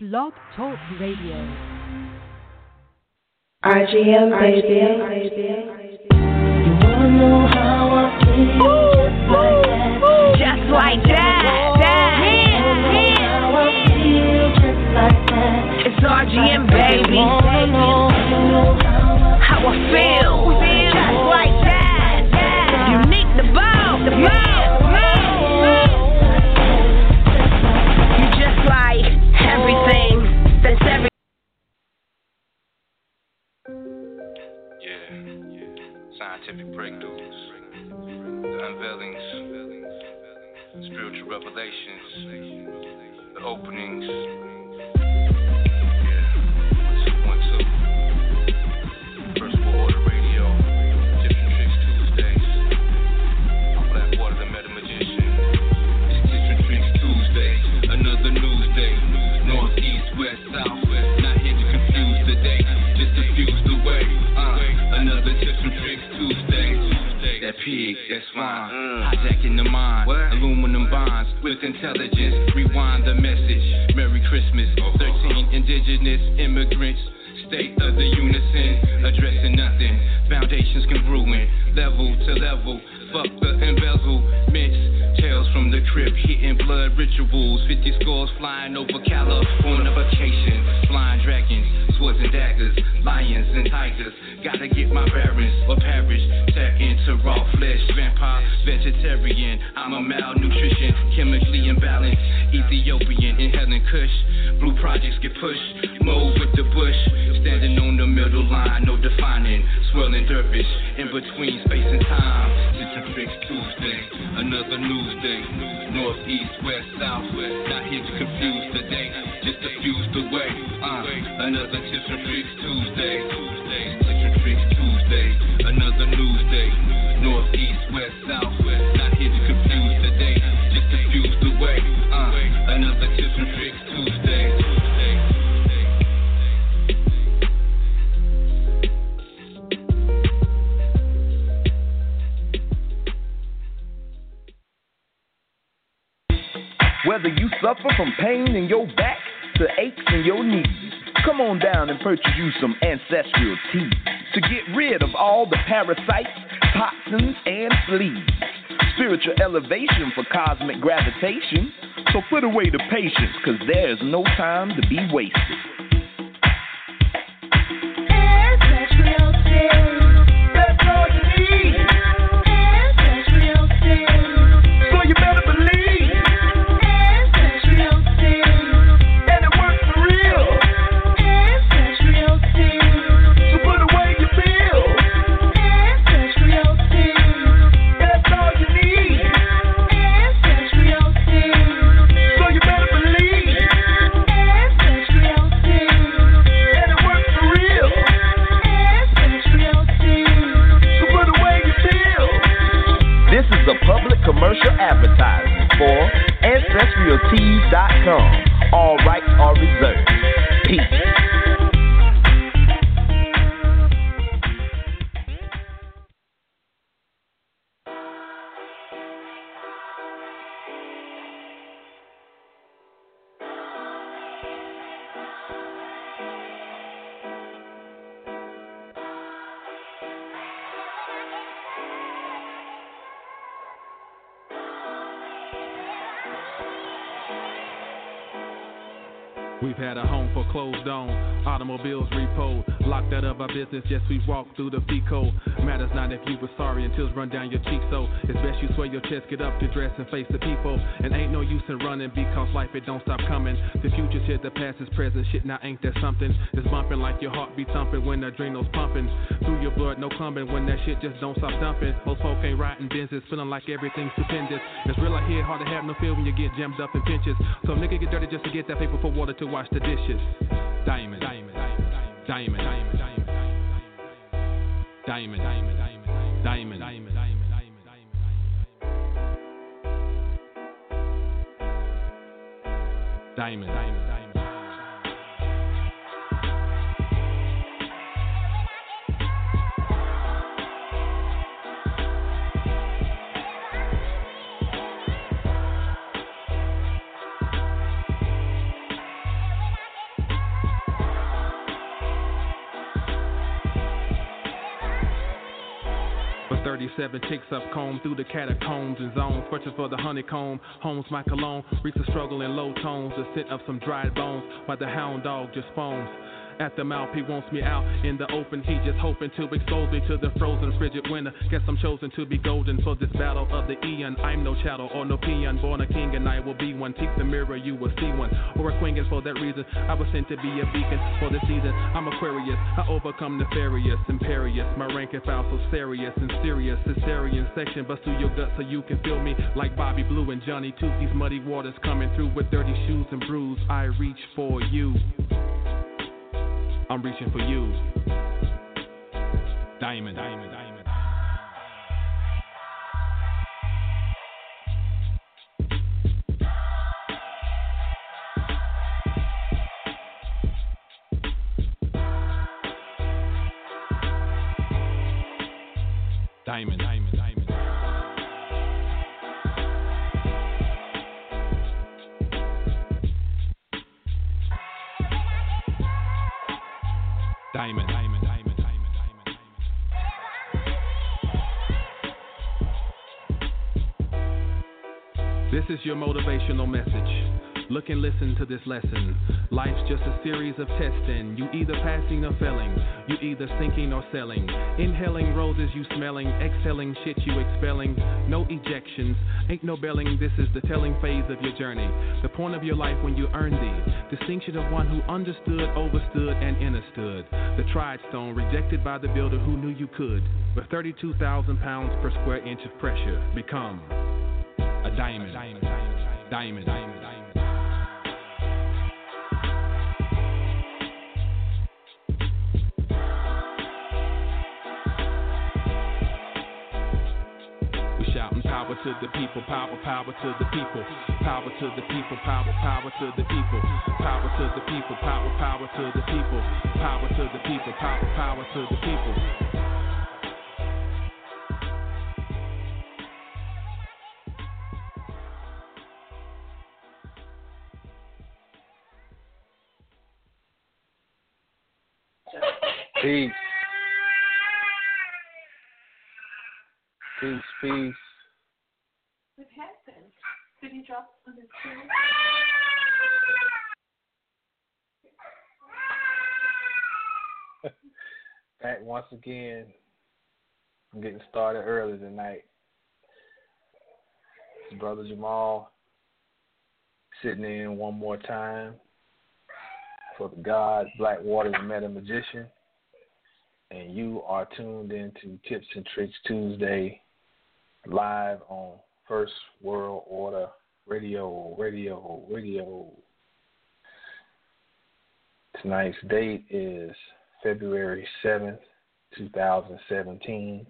Blog Talk Radio. RGM, baby. You wanna know how I feel? Spiritual revelations, the openings. Pig, that's fine. Mm. Hijacking the mind, aluminum bonds with intelligence. Rewind the message. Merry Christmas. Uh-huh. 13 indigenous immigrants. State of the unison, addressing nothing. Foundations can ruin, level to level. Fuck the embezzlements. Tales from the crypt, hitting blood rituals. 50 scores flying over California vacation. Flying dragons, swords and daggers, lions and tigers. Gotta get my bearings or perish. Tap into raw flesh, vampire, vegetarian. I'm a malnutrition, chemically imbalanced. Ethiopian, inhaling kush. Blue projects get pushed. Move with the bush. Standing on the middle line, no defining. Swirling dervish in between space and time. Tips and tricks Tuesday, another news day. North, east, west, south. Not here to confuse the day, just diffuse the way. Uh, another Tuesday. Tuesday, another news day. North, east, west. Not here to confuse the day, just the way. Uh, another Tuesday. Whether you suffer from pain in your back to aches in your knees, come on down and purchase you some ancestral tea to get rid of all the parasites, toxins, and fleas. Spiritual elevation for cosmic gravitation. So put away the patience, cause there's no time to be wasted. That's commercial advertisement for AncestralTees.com. All rights are reserved. Peace. We've had a home foreclosed on, automobiles repoed. Locked out of our business, yes, we walked through the fee. Matters not if you were sorry until it's run down your cheek, so it's best you sway your chest, get up, get dressed, and face the people. And ain't no use in running because life, it don't stop coming. The future's here, the past is present, shit, now ain't that something? It's bumping like your heart be thumping when the adrenals pumping. Through your blood, no clumping when that shit just don't stop dumping. Most folk ain't riding business, feeling like everything's stupendous. It's real out here, hard to have no feel when you get jammed up in pinches. So nigga get dirty just to get that paper for water to wash the dishes. Diamond, diamond, diamond, diamond, diamond, diamond, diamond, diamond. Diamond. Diamond. Diamond, chicks diamond. 37 ticks up comb through the catacombs and zones. Searching for the honeycomb. Homes my cologne. Reeks of struggle in low tones. The scent of some dried bones. While the hound dog just foams. At the mouth, he wants me out in the open. He just hoping to expose me to the frozen, frigid winter. Guess I'm chosen to be golden for this battle of the eon. I'm no chattel or no peon, born a king, and I will be one. Take the mirror, you will see one. Or a queen, and for that reason, I was sent to be a beacon for the season. I'm Aquarius, I overcome nefarious, imperious. My rank and file so serious and serious. Cesarean section, bust through your gut so you can feel me like Bobby Blue and Johnny Two. These muddy waters coming through with dirty shoes and bruise. I reach for you. I'm reaching for you. Diamond, diamond, diamond. Is your motivational message. Look and listen to this lesson. Life's just a series of testing. You either passing or failing. You either sinking or selling. Inhaling roses you smelling. Exhaling shit you expelling. No ejections. Ain't no belling. This is the telling phase of your journey. The point of your life when you earn the distinction of one who understood, overstood, and understood. The tried stone rejected by the builder who knew you could. With 32,000 pounds per square inch of pressure, become diamond. Diamond, diamond, power to the people, power, power to the people, power to the people, power, power to the people, power to the people, power, power to the people, power to the people, power, power to the people. Peace. Peace, peace. What happened? Did he drop on his chair? Back once again. I'm getting started early tonight. Brother Jamal sitting in one more time for the God Blackwater the Meta Magician. And you are tuned into Tips and Tricks Tuesday live on First World Order Radio, Radio, Radio. Tonight's date is February 7th, 2017.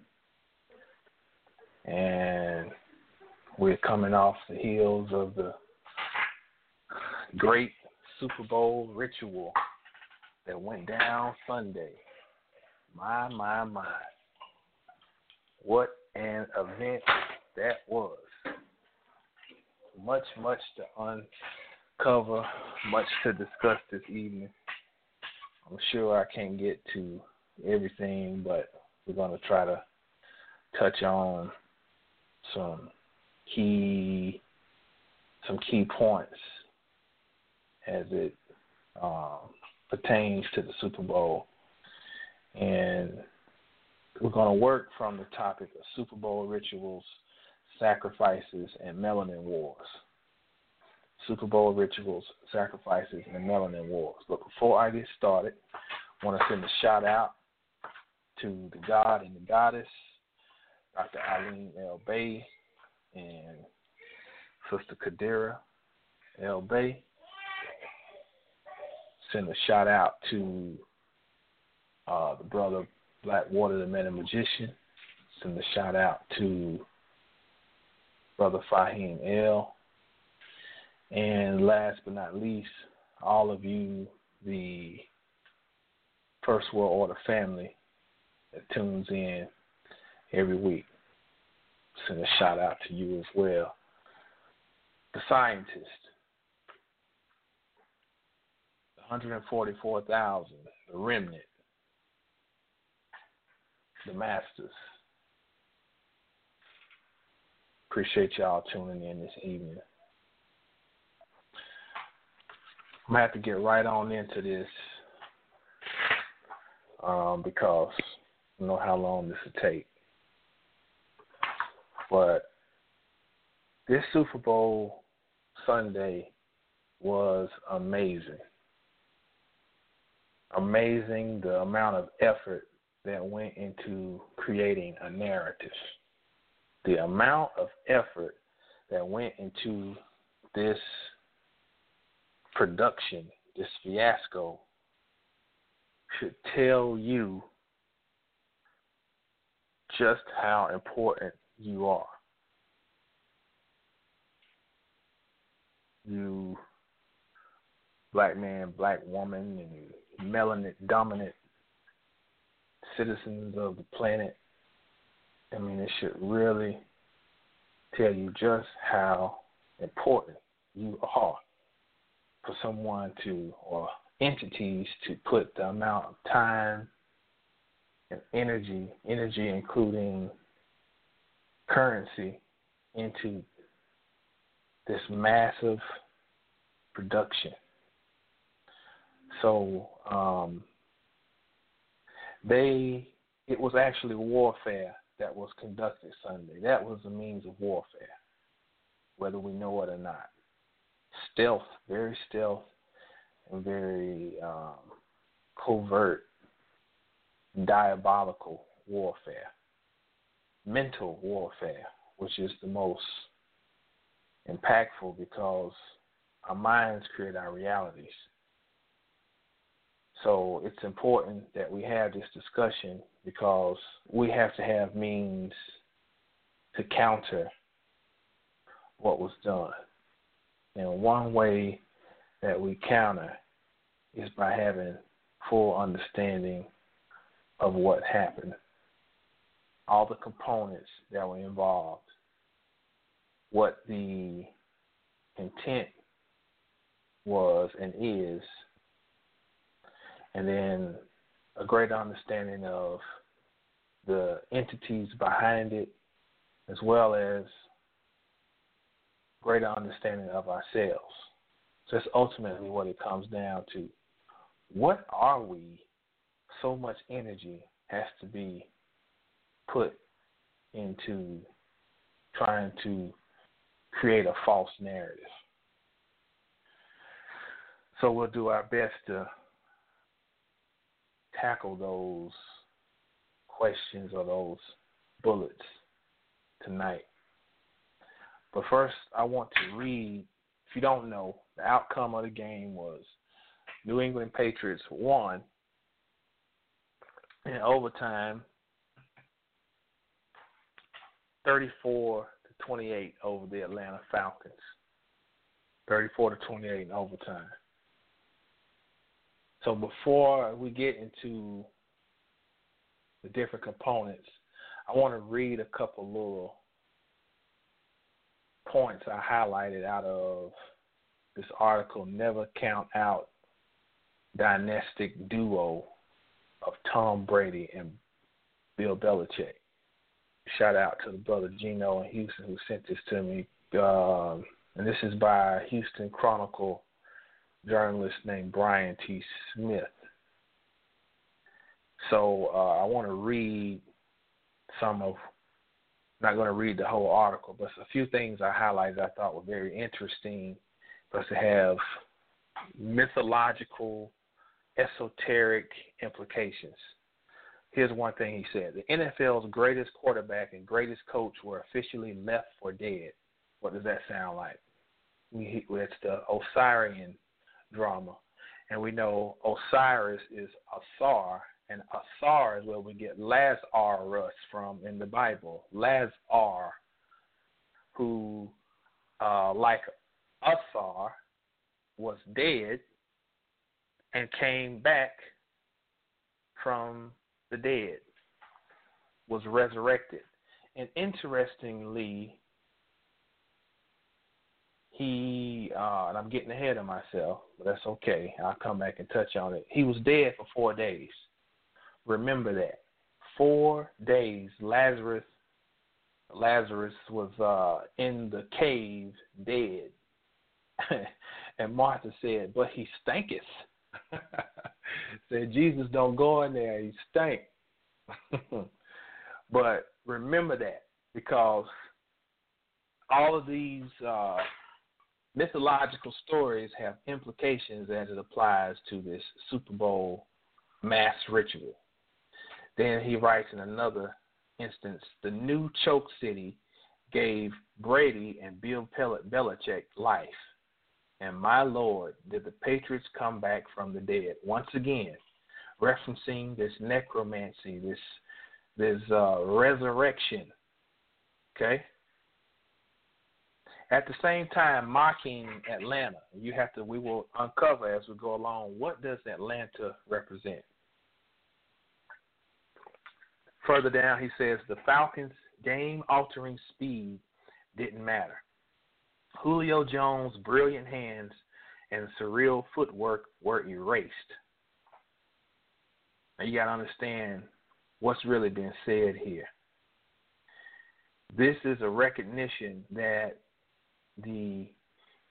And we're coming off the heels of the great Super Bowl ritual that went down Sunday. My, my, my. What an event that was. Much, much to uncover, much to discuss this evening. I'm sure I can't get to everything, but we're going to try to touch on some key some key points as it um, pertains to the Super Bowl. And we're going to work from the topic of Super Bowl rituals, sacrifices, and melanin wars. Super Bowl rituals, sacrifices, and melanin wars. But before I get started, I want to send a shout out to the God and the Goddess, Dr. Eileen L. Bay and Sister Kadira L. Bay. Send a shout out to uh, the brother Blackwater, the Meta Magician. Send a shout out to Brother Fahim L. And last but not least, all of you, the First World Order family that tunes in every week. Send a shout out to you as well. The scientist, the 144,000, the remnant, the masters, Appreciate y'all tuning in this evening. I'm gonna have to get right on into this um, because I don't know how long this will take. But this Super Bowl Sunday was amazing. Amazing the amount of effort that went into creating a narrative. The amount of effort that went into this production, this fiasco, should tell you just how important you are. You black man, black woman, and melanin dominant citizens of the planet. I mean, it should really tell you just how important you are for someone to, or entities to put the amount of time and energy, energy including currency, into this massive production. So um, they, it was actually warfare that was conducted Sunday. That was a means of warfare, whether we know it or not. Stealth, very stealth, and very um, covert, diabolical warfare, mental warfare, which is the most impactful because our minds create our realities. So it's important that we have this discussion because we have to have means to counter what was done. And one way that we counter is by having full understanding of what happened, all the components that were involved, what the intent was and is, and then a greater understanding of the entities behind it, as well as greater understanding of ourselves. So that's ultimately what it comes down to. What are we? So much energy has to be put into trying to create a false narrative. So we'll do our best to tackle those questions or those bullets tonight. But first, I want to read. If you don't know, the outcome of the game was New England Patriots won in overtime 34 to 28 over the Atlanta Falcons. 34 to 28 in overtime. So before we get into the different components, I want to read a couple little points I highlighted out of this article, Never Count Out Dynastic Duo of Tom Brady and Bill Belichick. Shout out to the brother Gino in Houston who sent this to me. Um, and this is by Houston Chronicle journalist named Brian T. Smith. So uh, I want to read some of, not going to read the whole article, but a few things I highlighted I thought were very interesting for us to have mythological, esoteric implications. Here's one thing he said The NFL's greatest quarterback and greatest coach were officially left for dead. What does that sound like? We, it's the Osirian drama. And we know Osiris is Asar, and Asar is where we get Lazarus from in the Bible. Lazar, who, uh, like Asar, was dead and came back from the dead, was resurrected. And interestingly, he uh, and I'm getting ahead of myself, but that's okay. I'll come back and touch on it. He was dead for four days. Remember that. Four days. Lazarus Lazarus was uh, in the cave dead. and Martha said, But he stinketh. said, Jesus, don't go in there. He stank. but remember that because all of these uh, mythological stories have implications as it applies to this Super Bowl mass ritual. Then he writes in another instance, the new choke city gave Brady and Bill Belichick life. And my Lord, did the Patriots come back from the dead? Once again, referencing this necromancy, this this uh, resurrection. Okay. At the same time, mocking Atlanta. You have to. We will uncover as we go along. What does Atlanta represent? Further down, he says the Falcons' game altering speed didn't matter. Julio Jones' brilliant hands and surreal footwork were erased. Now you got to understand what's really being said here. This is a recognition that the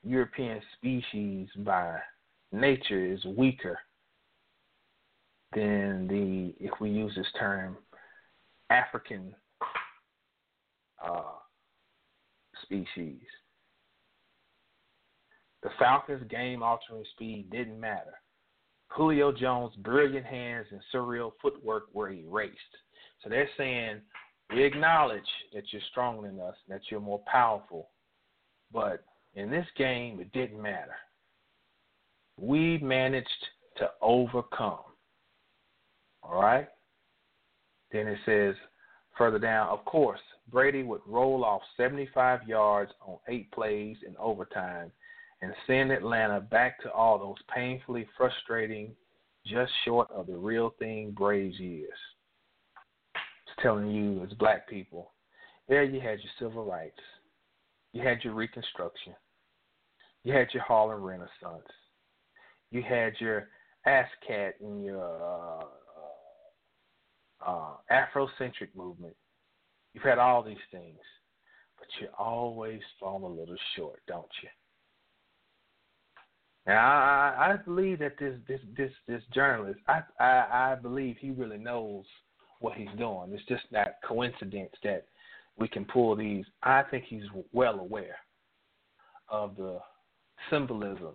European species by nature is weaker than the, if we use this term, African uh, species. The Falcons' game altering speed didn't matter. Julio Jones' brilliant hands and surreal footwork were erased. So they're saying, we acknowledge that you're stronger than us, that you're more powerful. But in this game, it didn't matter. We managed to overcome. All right? Then it says further down, of course, Brady would roll off 75 yards on eight plays in overtime and send Atlanta back to all those painfully frustrating, just short of the real thing Braves years. It's telling you, as black people, there you had your civil rights, you had your Reconstruction, you had your Harlem Renaissance, you had your ASCAT and your uh, uh, Afrocentric movement. You've had all these things, but you always fall a little short, don't you? Now I, I believe that this this this this journalist, I, I I believe he really knows what he's doing. It's just not coincidence that we can pull these. I think he's well aware of the symbolism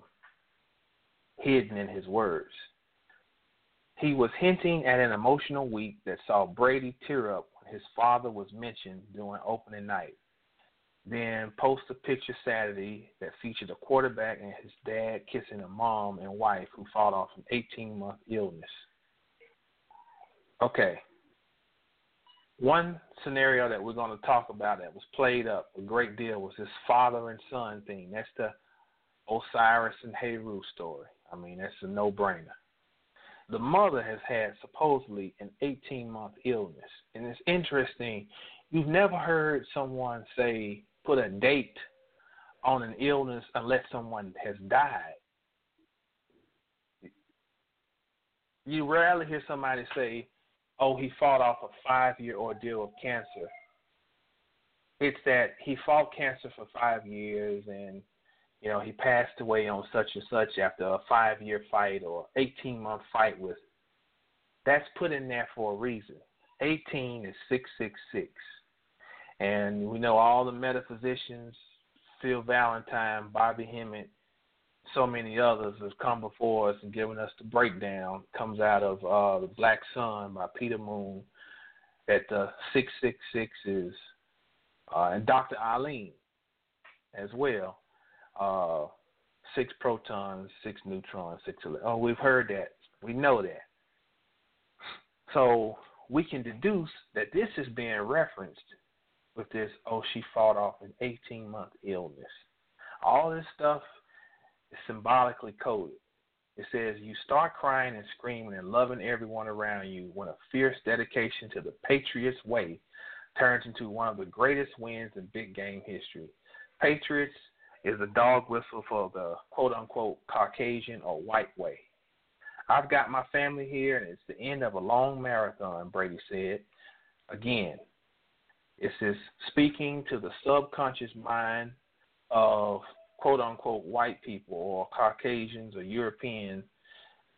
hidden in his words. He was hinting at an emotional week that saw Brady tear up when his father was mentioned during opening night. Then post a picture Saturday that featured a quarterback and his dad kissing a mom and wife who fought off an 18 month illness. Okay. One scenario that we're going to talk about that was played up a great deal was this father and son thing. That's the Osiris and Heru story. I mean, that's a no brainer. The mother has had supposedly an 18 month illness. And it's interesting, you've never heard someone say put a date on an illness unless someone has died. You rarely hear somebody say, oh, he fought off a five year ordeal of cancer. It's that he fought cancer for five years and, you know, he passed away on such and such after a five year fight or 18 month fight with. That's put in there for a reason. 18 is 666. And we know all the metaphysicians, Phil Valentine, Bobby Hemmitt, so many others have come before us and given us the breakdown. Comes out of uh, the Black Sun by Peter Moon. at the six six six is, uh, and Dr. Eileen as well. Uh, six protons, six neutrons, six. Oh, we've heard that. We know that. So we can deduce that this is being referenced with this, oh, she fought off an 18 month illness. All this stuff is symbolically coded. It says you start crying and screaming and loving everyone around you when a fierce dedication to the Patriots way turns into one of the greatest wins in big game history. Patriots is a dog whistle for the quote unquote Caucasian or white way. I've got my family here and it's the end of a long marathon, Brady said. Again, It's this speaking to the subconscious mind of quote unquote white people or Caucasians or Europeans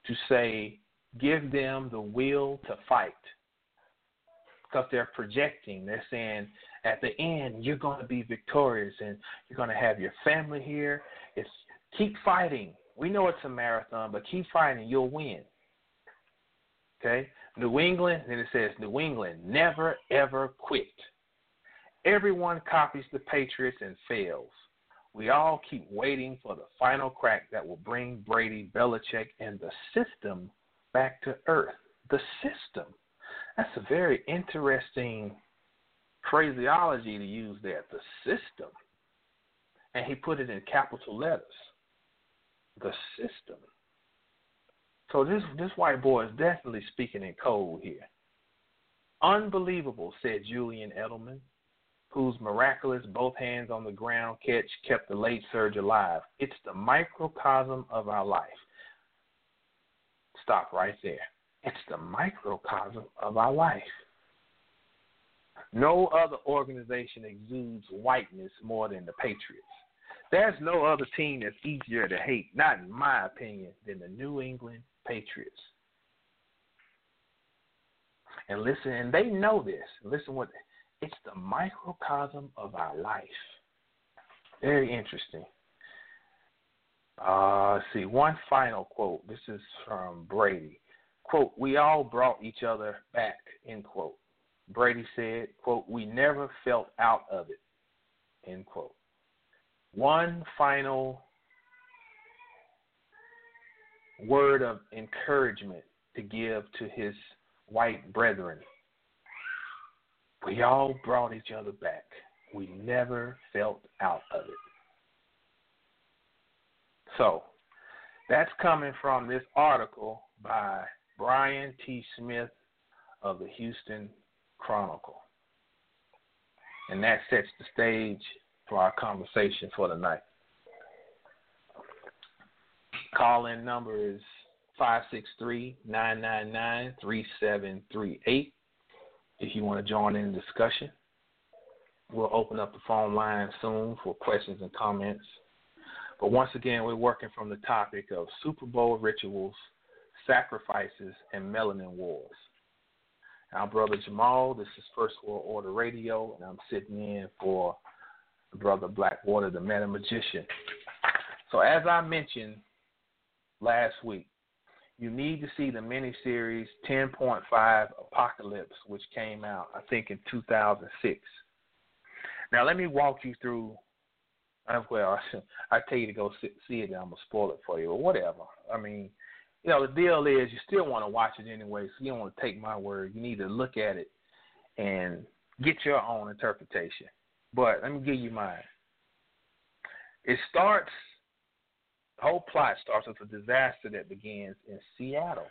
to say, give them the will to fight. Because they're projecting. They're saying, at the end, you're going to be victorious and you're going to have your family here. It's keep fighting. We know it's a marathon, but keep fighting. You'll win. Okay? New England, then it says New England never ever quit. Everyone copies the Patriots and fails. We all keep waiting for the final crack that will bring Brady, Belichick, and the system back to earth. The system. That's a very interesting phraseology to use there. The system. And he put it in capital letters. The system. So this this white boy is definitely speaking in code here. Unbelievable, said Julian Edelman whose miraculous both hands on the ground catch kept the late surge alive. It's the microcosm of our life. Stop right there. It's the microcosm of our life. No other organization exudes whiteness more than the Patriots. There's no other team that's easier to hate, not in my opinion, than the New England Patriots. And listen, and they know this. Listen what it's the microcosm of our life. Very interesting. Uh, see, one final quote. This is from Brady. Quote, we all brought each other back, end quote. Brady said, quote, we never felt out of it, end quote. One final word of encouragement to give to his white brethren we all brought each other back. We never felt out of it. So, that's coming from this article by Brian T. Smith of the Houston Chronicle. And that sets the stage for our conversation for the night. Call in number is 563 999 3738 if you want to join in the discussion. We'll open up the phone line soon for questions and comments. But once again, we're working from the topic of Super Bowl rituals, sacrifices, and melanin wars. Our brother Jamal, this is First World Order Radio, and I'm sitting in for brother Blackwater, the Meta Magician. So, as I mentioned last week, you need to see the miniseries 10.5 Apocalypse, which came out, I think, in 2006. Now, let me walk you through. Uh, well, I tell you to go see it, and I'm gonna spoil it for you, or whatever. I mean, you know, the deal is you still want to watch it anyway, so you don't want to take my word. You need to look at it and get your own interpretation. But let me give you mine. It starts whole plot starts with a disaster that begins in Seattle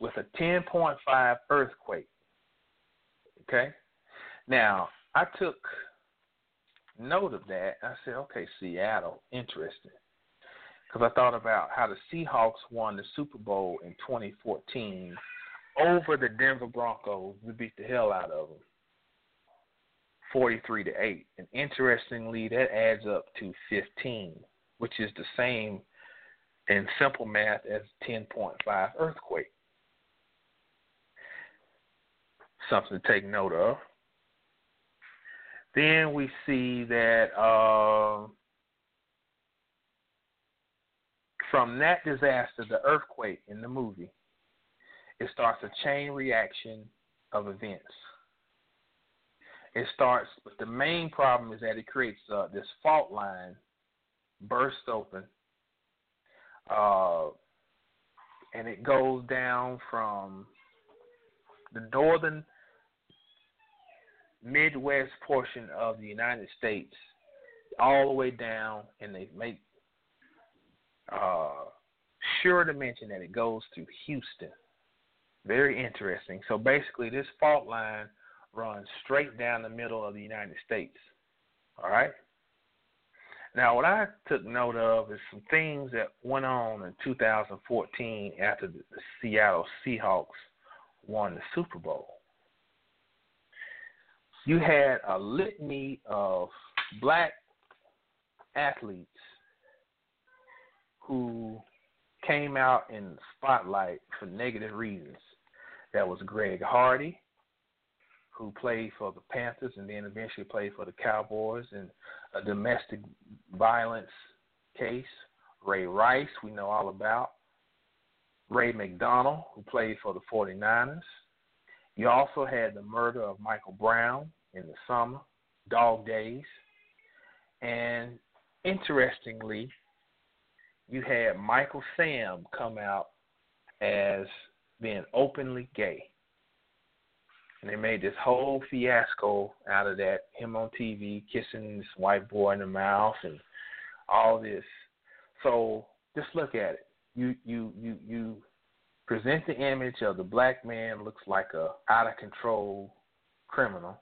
with a 10.5 earthquake. Okay? Now, I took note of that. I said, okay, Seattle, interesting. Because I thought about how the Seahawks won the Super Bowl in 2014 over the Denver Broncos. We beat the hell out of them. 43 to 8. And interestingly, that adds up to 15 which is the same in simple math as 10.5 earthquake. Something to take note of. Then we see that uh, from that disaster, the earthquake in the movie, it starts a chain reaction of events. It starts, but the main problem is that it creates uh, this fault line burst open, uh, and it goes down from the northern Midwest portion of the United States all the way down, and they make uh, sure to mention that it goes to Houston. Very interesting. So basically, this fault line runs straight down the middle of the United States. All right. Now, what I took note of is some things that went on in 2014 after the, Seattle Seahawks won the Super Bowl. you had a litany of black athletes who came out in the spotlight for negative reasons. That was Greg Hardy, who played for the Panthers and then eventually played for the Cowboys in a domestic violence case. Ray Rice, we know all about. Ray McDonald, who played for the 49ers. You also had the murder of Michael Brown in the summer, Dog Days. And interestingly, you had Michael Sam come out as being openly gay. And they made this whole fiasco out of that, him on TV kissing this white boy in the mouth and all this. So just look at it. You you you you present the image of the black man looks like a out of control criminal.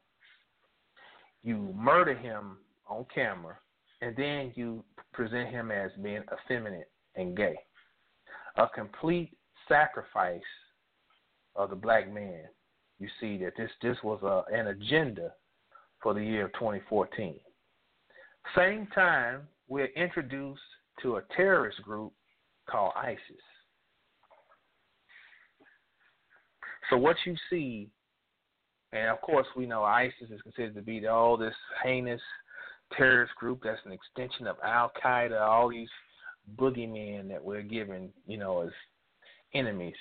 You murder him on camera, and then you present him as being effeminate and gay. A complete sacrifice of the black man. You see that this this was a, an agenda for the year of 2014. Same time, we're introduced to a terrorist group called ISIS. So what you see, and of course we know ISIS is considered to be the, all this heinous terrorist group that's an extension of Al Qaeda, all these boogeymen that we're given, you know, as enemies.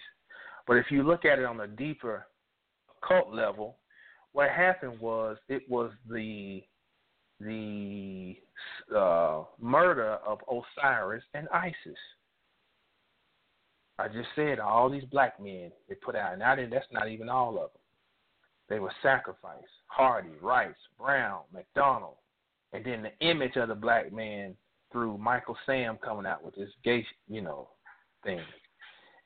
But if you look at it on a deeper cult level, what happened was it was the the uh, murder of Osiris and Isis. I just said all these black men they put out, and I didn't, that's not even all of them. They were sacrificed. Hardy, Rice, Brown, McDonald, and then the image of the black man through Michael Sam coming out with this gay, you know, thing,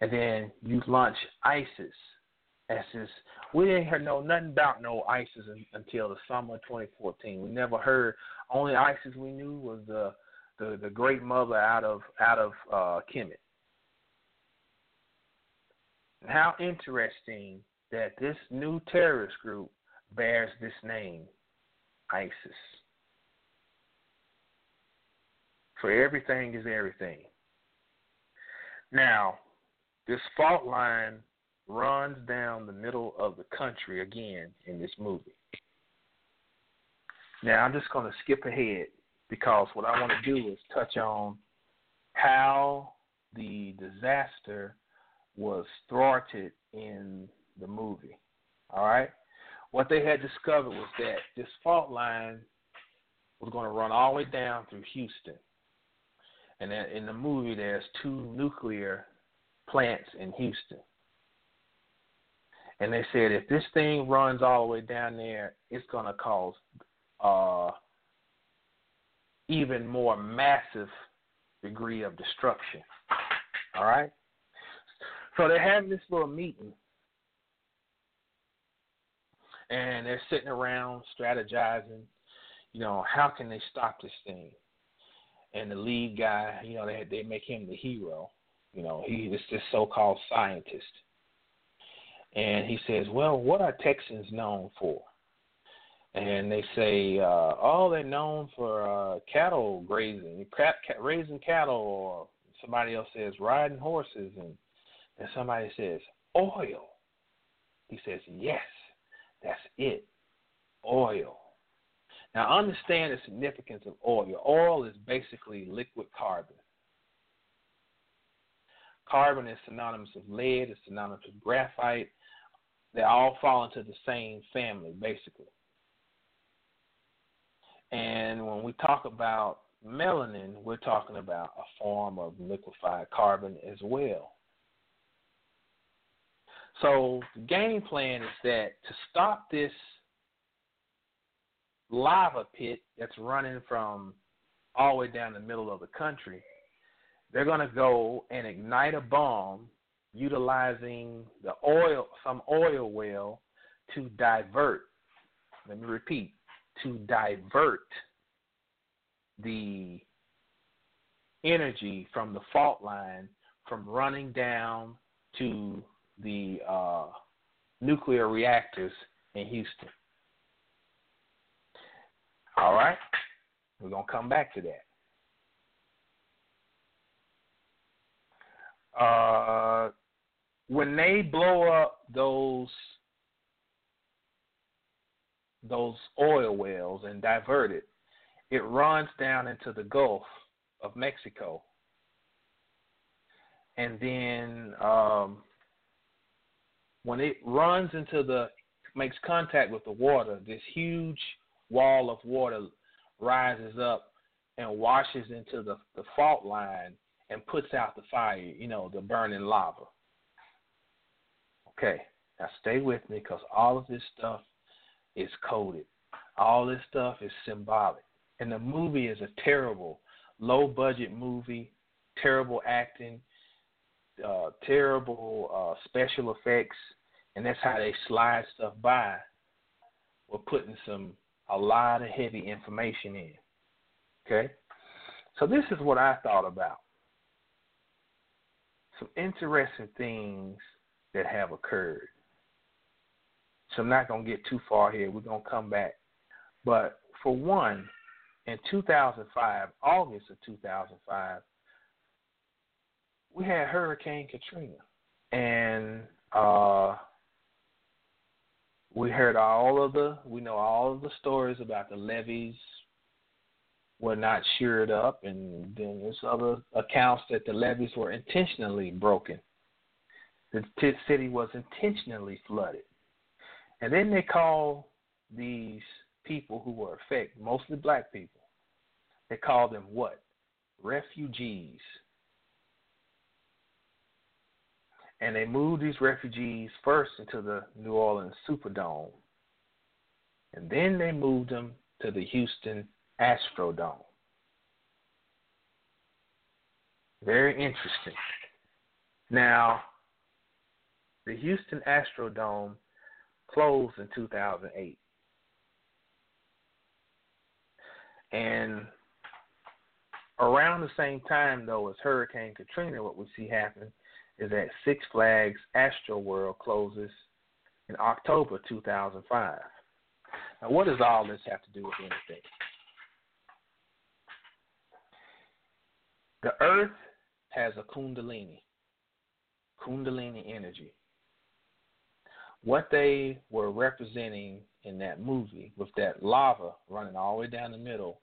and then you launch ISIS this. We didn't hear know nothing about no ISIS until the summer of 2014. We never heard. Only ISIS we knew was the the, the great mother out of out of uh, Kemet. How interesting that this new terrorist group bears this name, ISIS. For everything is everything. Now, this fault line runs down the middle of the country again in this movie. Now, I'm just going to skip ahead because what I want to do is touch on how the disaster was thwarted in the movie. All right? What they had discovered was that this fault line was going to run all the way down through Houston. And in the movie, there's two nuclear plants in Houston. And they said if this thing runs all the way down there, it's going to cause uh, even more massive degree of destruction. All right? So they're having this little meeting. And they're sitting around strategizing, you know, how can they stop this thing? And the lead guy, you know, they they make him the hero. You know, he is this so-called scientist. And he says, "Well, what are Texans known for?" And they say, uh, "Oh, they're known for uh, cattle grazing, cat, cat, raising cattle." Or somebody else says, "Riding horses," and and somebody says, "Oil." He says, "Yes, that's it, oil." Now, understand the significance of oil. Oil is basically liquid carbon. Carbon is synonymous with lead, it's synonymous with graphite. They all fall into the same family, basically. And when we talk about melanin, we're talking about a form of liquefied carbon as well. So the game plan is that to stop this lava pit that's running from all the way down the middle of the country, they're going to go and ignite a bomb utilizing the oil, some oil well, to divert. Let me repeat: to divert the energy from the fault line from running down to the uh, nuclear reactors in Houston. All right? We're to come back to that. Uh, when they blow up those those oil wells and divert it, it runs down into the Gulf of Mexico. And then um, when it runs into the makes contact with the water, this huge wall of water rises up and washes into the, the fault line and puts out the fire, you know, the burning lava. Okay, now stay with me because all of this stuff is coded. All this stuff is symbolic. And the movie is a terrible, low budget movie, terrible acting, uh, terrible uh, special effects, and that's how they slide stuff by. We're putting some a lot of heavy information in. Okay? So this is what I thought about. Some interesting things that have occurred. So I'm not going to get too far here. We're going to come back. But for one, in 2005, August of 2005, we had Hurricane Katrina. And uh, we heard all of the, we know all of the stories about the levees were not shored up, and then there's other accounts that the levees were intentionally broken. The city was intentionally flooded. And then they call these people who were affected, mostly black people, they call them what? Refugees. And they moved these refugees first into the New Orleans Superdome. And then they moved them to the Houston Astrodome. Very interesting. Now, the Houston Astrodome closed in 2008. And around the same time, though, as Hurricane Katrina, what we see happen is that Six Flags Astro World closes in October 2005. Now, what does all this have to do with anything? The Earth has a Kundalini, Kundalini energy. What they were representing in that movie with that lava running all the way down the middle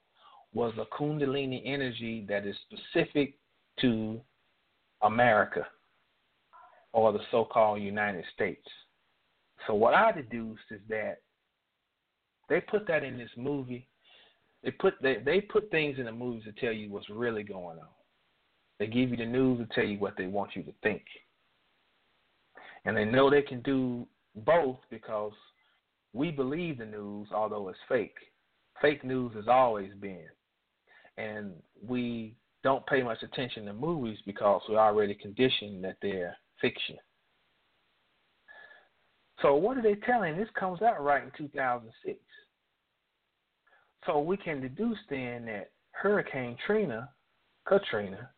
was a Kundalini energy that is specific to America or the so called United States. So, what I deduced is that they put that in this movie. They put they, they put things in the movies to tell you what's really going on. They give you the news to tell you what they want you to think. And they know they can do both because we believe the news, although it's fake. Fake news has always been. And we don't pay much attention to movies because we're already conditioned that they're fiction. So what are they telling? This comes out right in 2006. So we can deduce then that Hurricane Trina, Katrina,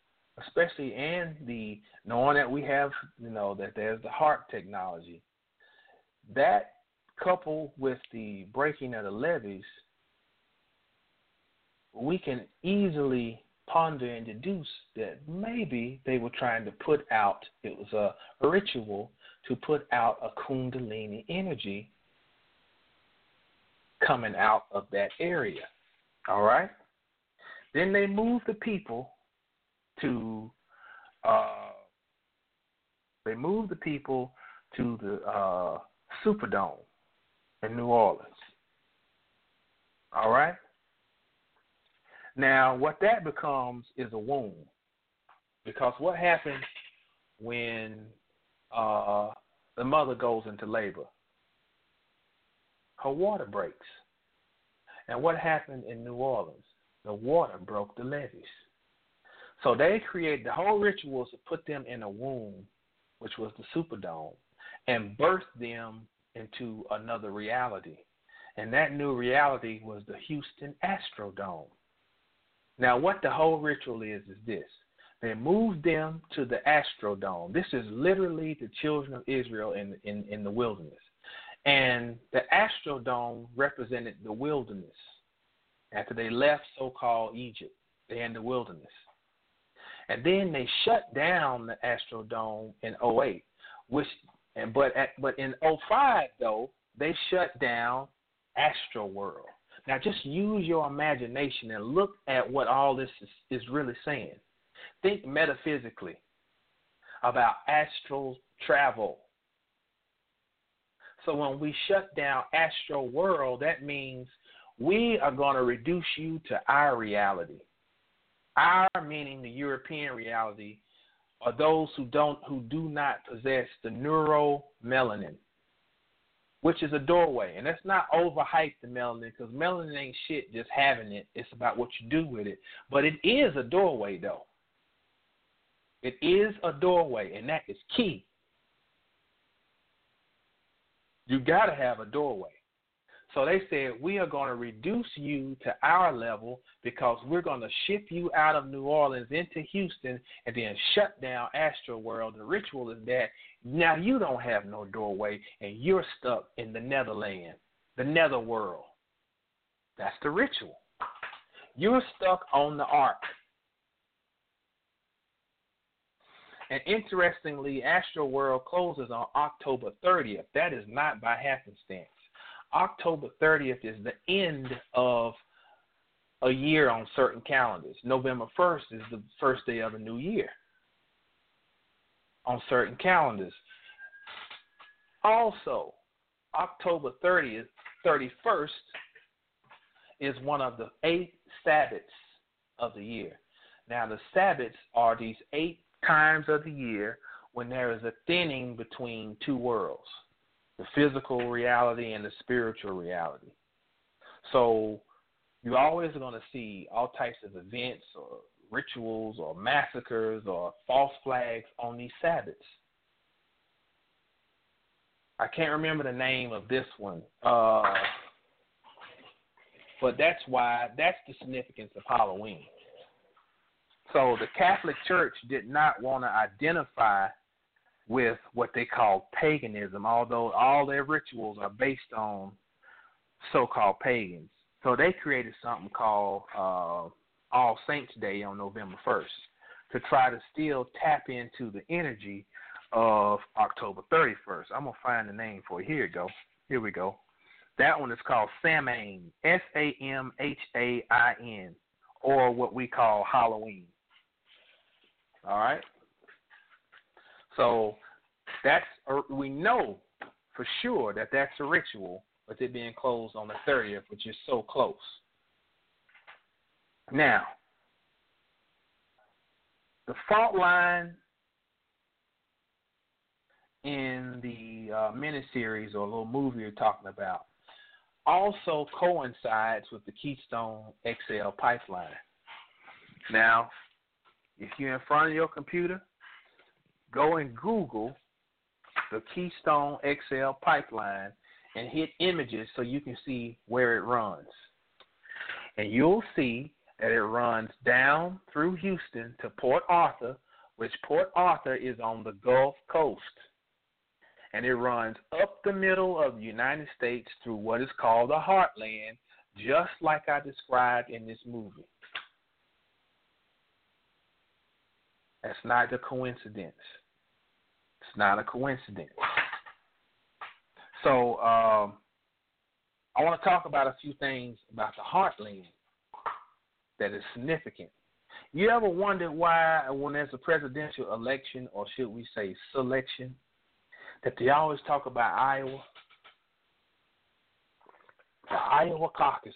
especially and the knowing that we have, you know, that there's the HAARP technology, that coupled with the breaking of the levees, we can easily ponder and deduce that maybe they were trying to put out, it was a ritual to put out a Kundalini energy coming out of that area. All right? Then they moved the people to, uh, they moved the people to the uh, Superdome in New Orleans. All right? Now, what that becomes is a wound. Because what happens when uh, the mother goes into labor? Her water breaks. And what happened in New Orleans? The water broke the levees. So they create the whole ritual to put them in a womb, which was the Superdome, and birth them into another reality. And that new reality was the Houston Astrodome. Now, what the whole ritual is, is this. They moved them to the Astrodome. This is literally the children of Israel in, in, in the wilderness. And the Astrodome represented the wilderness. after they left so-called Egypt. They're in the wilderness. And then they shut down the Astrodome in 08, which and but at, but in 05 though, they shut down Astro World. Now just use your imagination and look at what all this is, is really saying. Think metaphysically about astral travel. So when we shut down Astro World, that means we are going to reduce you to our reality. Our meaning the European reality are those who don't who do not possess the neuromelanin, which is a doorway. And let's not overhype the melanin because melanin ain't shit just having it. It's about what you do with it. But it is a doorway though. It is a doorway, and that is key. You got to have a doorway. So they said, We are going to reduce you to our level because we're going to ship you out of New Orleans into Houston and then shut down Astro World. The ritual is that now you don't have no doorway and you're stuck in the Netherland, the netherworld. That's the ritual. You're stuck on the ark. And interestingly, Astro World closes on October 30th. That is not by happenstance. October 30th is the end of a year on certain calendars. November 1st is the first day of a new year on certain calendars. Also, October 30th, 31st is one of the eight Sabbaths of the year. Now, the Sabbaths are these eight times of the year when there is a thinning between two worlds the physical reality and the spiritual reality. So you're always going to see all types of events or rituals or massacres or false flags on these Sabbaths. I can't remember the name of this one, uh, but that's why that's the significance of Halloween. So the Catholic Church did not want to identify with what they call paganism, although all their rituals are based on so called pagans. So they created something called uh, All Saints Day on November 1st to try to still tap into the energy of October 31st. I'm going to find the name for it. Here go. Here we go. That one is called Samhain, S A M H A I N, or what we call Halloween. All right? So that's we know for sure that that's a ritual, with it being closed on the 30th, which is so close. Now, the fault line in the uh, miniseries or little movie you're talking about also coincides with the Keystone XL pipeline. Now, if you're in front of your computer, go and Google the Keystone XL pipeline and hit images so you can see where it runs. And you'll see that it runs down through Houston to Port Arthur, which Port Arthur is on the Gulf Coast. And it runs up the middle of the United States through what is called the heartland, just like I described in this movie. That's not a coincidence. Not a coincidence. So um, I want to talk about a few things about the heartland that is significant. You ever wondered why, when there's a presidential election, or should we say selection, that they always talk about Iowa? The Iowa caucus,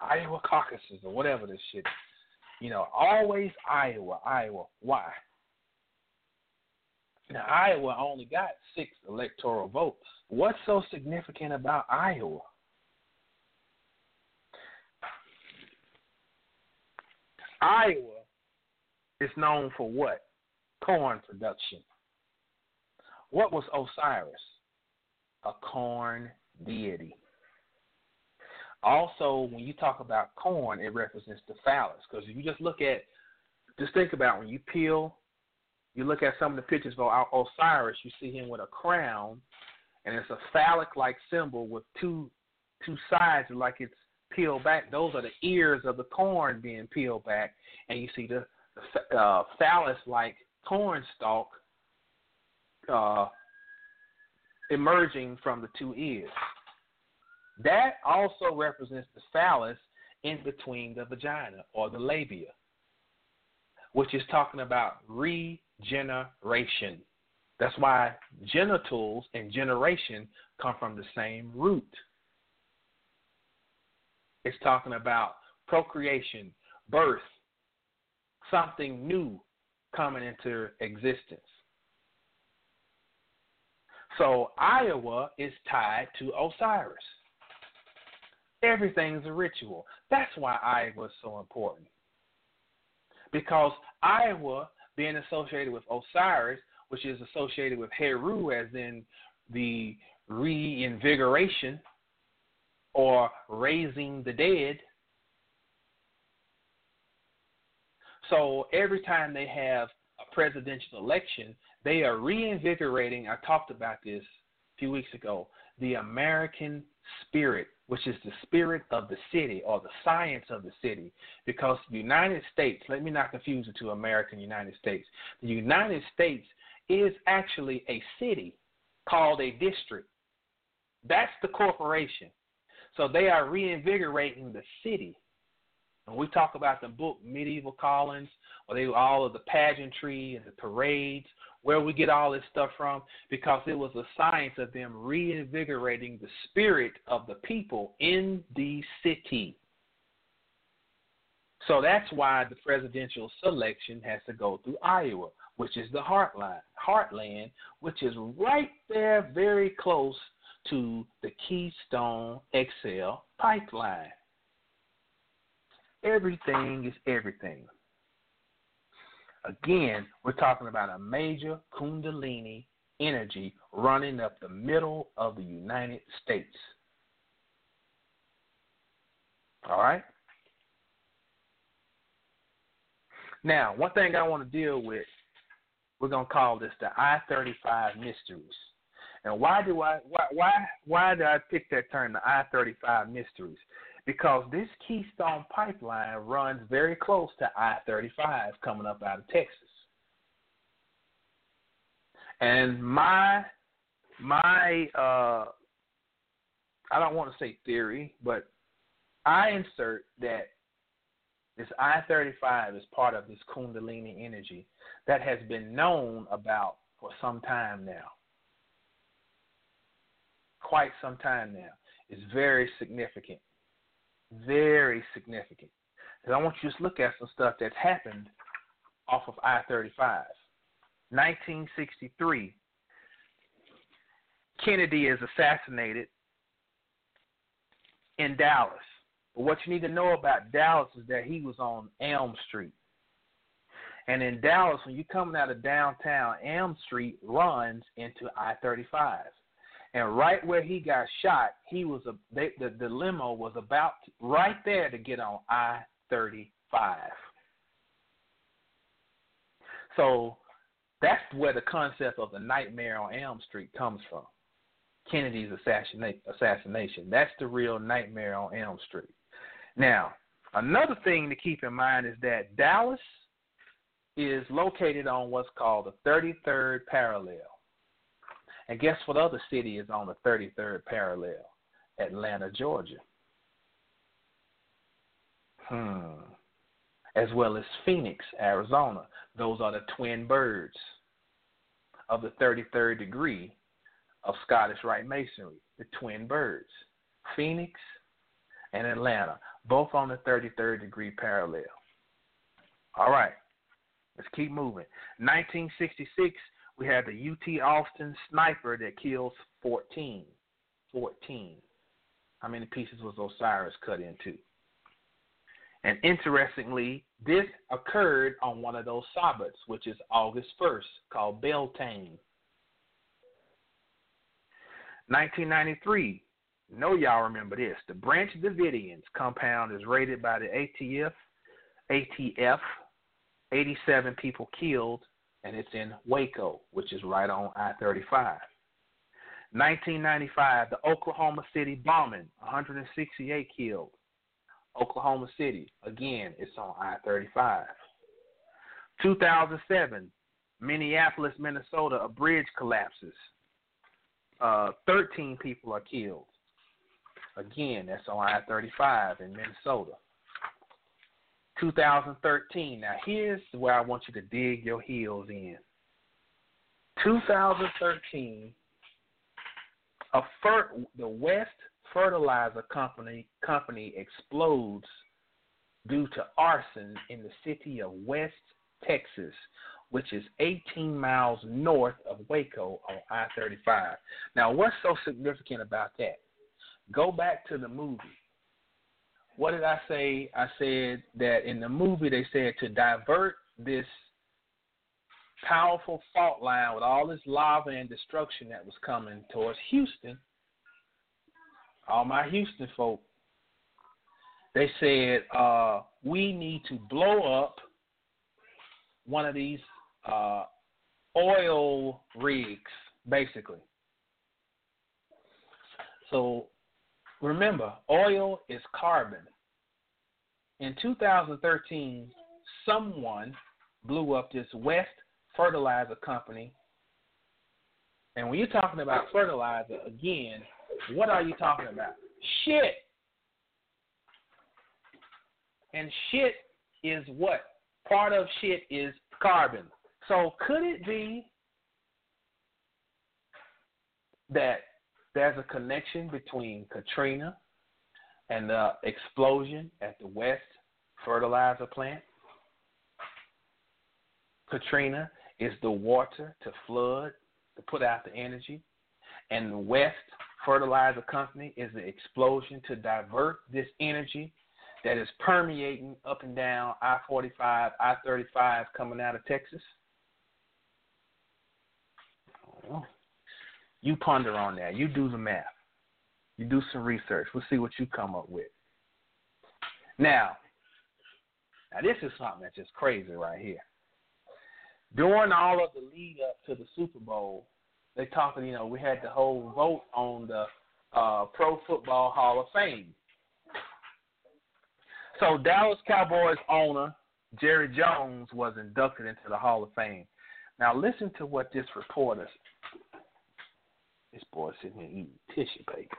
Iowa caucuses, or whatever this shit. You know, always Iowa, Iowa. Why? Now, Iowa only got six electoral votes. What's so significant about Iowa? Iowa is known for what? Corn production. What was Osiris? A corn deity. Also, when you talk about corn, it represents the phallus. Because if you just look at, just think about when you peel you look at some of the pictures of Osiris, you see him with a crown, and it's a phallic-like symbol with two two sides, like it's peeled back, those are the ears of the corn being peeled back, and you see the uh, phallus-like corn stalk uh, emerging from the two ears. That also represents the phallus in between the vagina or the labia, which is talking about regeneration. That's why genitals and generation come from the same root. It's talking about procreation, birth, something new coming into existence. So Iowa is tied to Osiris. Everything's a ritual. That's why Iowa is so important. Because Iowa, being associated with Osiris, which is associated with Heru, as in the reinvigoration or raising the dead. So every time they have a presidential election, they are reinvigorating. I talked about this a few weeks ago the American spirit, which is the spirit of the city or the science of the city. Because the United States, let me not confuse it to American United States. The United States is actually a city called a district. That's the corporation. So they are reinvigorating the city. When we talk about the book Medieval Collins, or they all of the pageantry and the parades, where we get all this stuff from, because it was a science of them reinvigorating the spirit of the people in the city. So that's why the presidential selection has to go through Iowa, which is the heartline, heartland, which is right there, very close to the Keystone XL pipeline. Everything is everything. Again, we're talking about a major Kundalini energy running up the middle of the United States. All right? Now, one thing I want to deal with, we're going to call this the I 35 mysteries. And why do I why why why did I pick that term, the I thirty five mysteries? Because this Keystone pipeline runs very close to I thirty five coming up out of Texas. And my my uh I don't want to say theory, but I insert that this I 35 is part of this Kundalini energy that has been known about for some time now quite some time now is very significant. Very significant. And I want you to just look at some stuff that's happened off of I 35. 1963, Kennedy is assassinated in Dallas. But what you need to know about Dallas is that he was on Elm Street. And in Dallas, when you're coming out of downtown, Elm Street runs into I 35 and right where he got shot, he was a they, the the limo was about right there to get on I thirty five. So that's where the concept of the nightmare on Elm Street comes from. Kennedy's assassination. That's the real nightmare on Elm Street. Now, another thing to keep in mind is that Dallas is located on what's called the 33rd parallel. And guess what other city is on the 33rd parallel? Atlanta, Georgia. Hmm. As well as Phoenix, Arizona. Those are the twin birds of the 33rd degree of Scottish Rite Masonry, the twin birds. Phoenix and Atlanta, both on the 33rd degree parallel. All right, let's keep moving. 1966, we had the UT Austin sniper that kills 14. 14. How many pieces was Osiris cut into? And interestingly, this occurred on one of those Sabbats, which is August 1st, called Beltane. 1993, know y'all remember this. The Branch Davidians compound is raided by the ATF. ATF, 87 people killed, and it's in Waco, which is right on I 35. 1995, the Oklahoma City bombing, 168 killed. Oklahoma City. Again, it's on I 35. 2007, Minneapolis, Minnesota, a bridge collapses. Uh, 13 people are killed. Again, that's on I 35 in Minnesota. 2013. Now, here's where I want you to dig your heels in. 2013, a fer- the West Fertilizer Company company explodes due to arson in the city of West Texas, which is 18 miles north of Waco on I-35. Now, what's so significant about that? Go back to the movie. What did I say? I said that in the movie they said to divert this powerful fault line with all this lava and destruction that was coming towards Houston, all my Houston folk, they said uh, we need to blow up one of these uh, oil rigs, basically. So remember, oil is carbon. In 2013, someone blew up this West fertilizer company. And when you're talking about fertilizer, again, what are you talking about? Shit. And shit is what? Part of shit is carbon. So could it be that there's a connection between Katrina and the explosion at the West fertilizer plant? Katrina is the water to flood, to put out the energy. And the West Fertilizer Company is the explosion to divert this energy that is permeating up and down I 45, I 35 coming out of Texas. You ponder on that. You do the math. You do some research. We'll see what you come up with. Now, now this is something that's just crazy right here during all of the lead up to the Super Bowl, they talked, you know, we had the whole vote on the uh, Pro Football Hall of Fame. So Dallas Cowboys owner Jerry Jones was inducted into the Hall of Fame. Now listen to what this reporter. This boy sitting here eating tissue paper.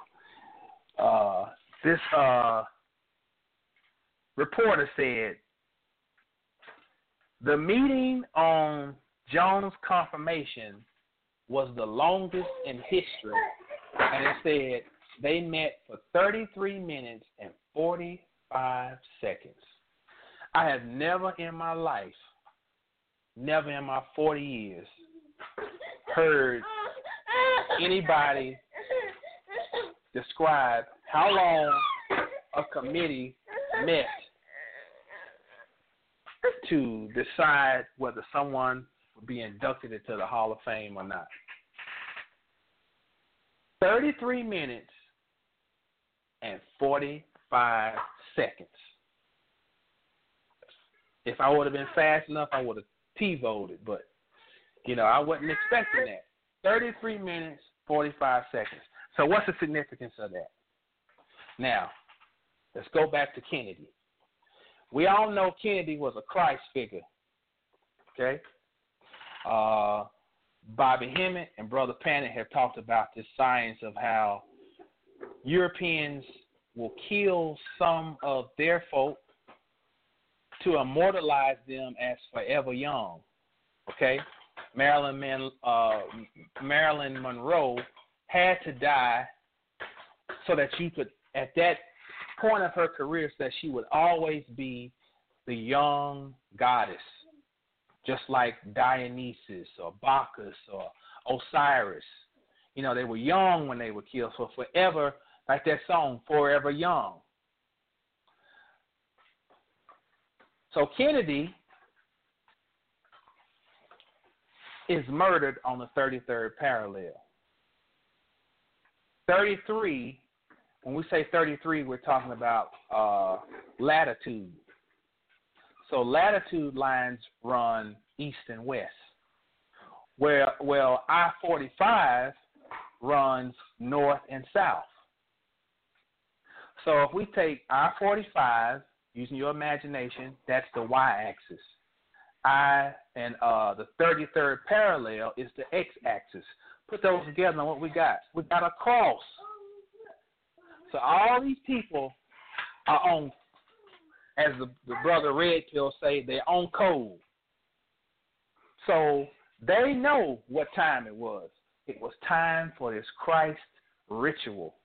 Uh, this uh, reporter said the meeting on Jones' confirmation was the longest in history, and it said they met for 33 minutes and 45 seconds. I have never in my life, never in my 40 years, heard anybody describe how long a committee met to decide whether someone would be inducted into the Hall of Fame or not. 33 minutes and 45 seconds. If I would have been fast enough, I would have T voted, but you know, I wasn't expecting that. 33 minutes, 45 seconds. So, what's the significance of that? Now, let's go back to Kennedy. We all know Kennedy was a Christ figure. Okay? Uh, Bobby Hemmitt and Brother Panic have talked about this science of how Europeans will kill some of their folk to immortalize them as forever young. Okay? Marilyn, Man, uh, Marilyn Monroe had to die so that you could, at that point of her career so that she would always be the young goddess, just like Dionysus or Bacchus or Osiris. You know, they were young when they were killed, so forever, like that song, Forever Young. So Kennedy is murdered on the 33rd parallel. 33 when we say 33, we're talking about uh, latitude. So latitude lines run east and west. Where well I-45 runs north and south. So if we take I forty five, using your imagination, that's the y axis. I and uh, the thirty third parallel is the x axis. Put those together, and what we got? We got a cross. So all these people are on, as the, the brother Red Pill say, they're on code. So they know what time it was. It was time for this Christ ritual.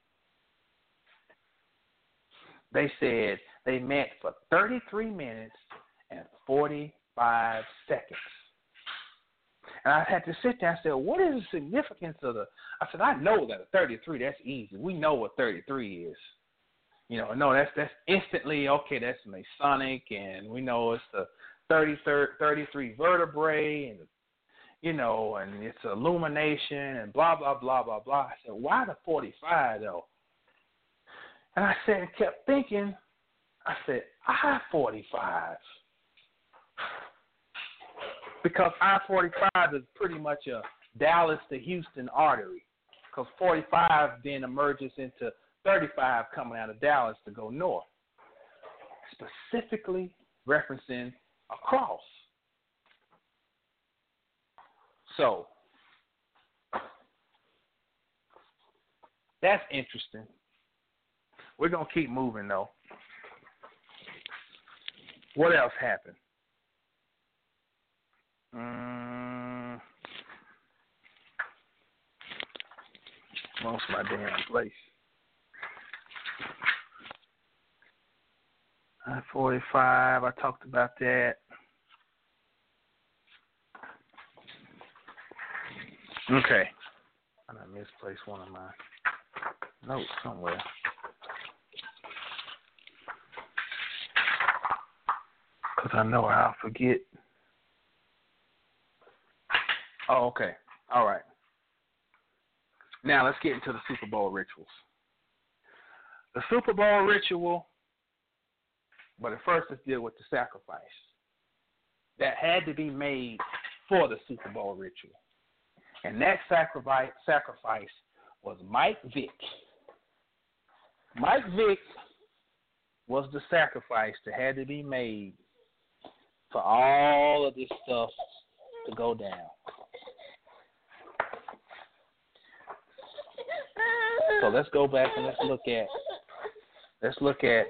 They said they met for 33 minutes and 45 seconds. And I had to sit there and say, what is the significance of the? I said, I know that a 33, that's easy. We know what 33 is. You know, no, that's that's instantly okay. That's Masonic, and we know it's the 33, 33 vertebrae, and you know, and it's illumination, and blah blah blah blah blah. I said, why the 45 though? And I said, and kept thinking. I said, I 45 because I 45 is pretty much a Dallas to Houston artery. Because 45 then emerges into 35 coming out of Dallas to go north, specifically referencing a cross. So, that's interesting. We're going to keep moving though. What else happened? Mm, lost my damn place. I forty five. I talked about that. Okay. I done misplaced one of my notes somewhere. Because I know I'll forget. Oh, okay. All right. Now let's get into the Super Bowl rituals. The Super Bowl ritual, but at first let's deal with the sacrifice that had to be made for the Super Bowl ritual. And that sacrifice sacrifice was Mike Vick. Mike Vick was the sacrifice that had to be made for all of this stuff to go down. So let's go back and let's look at let's look at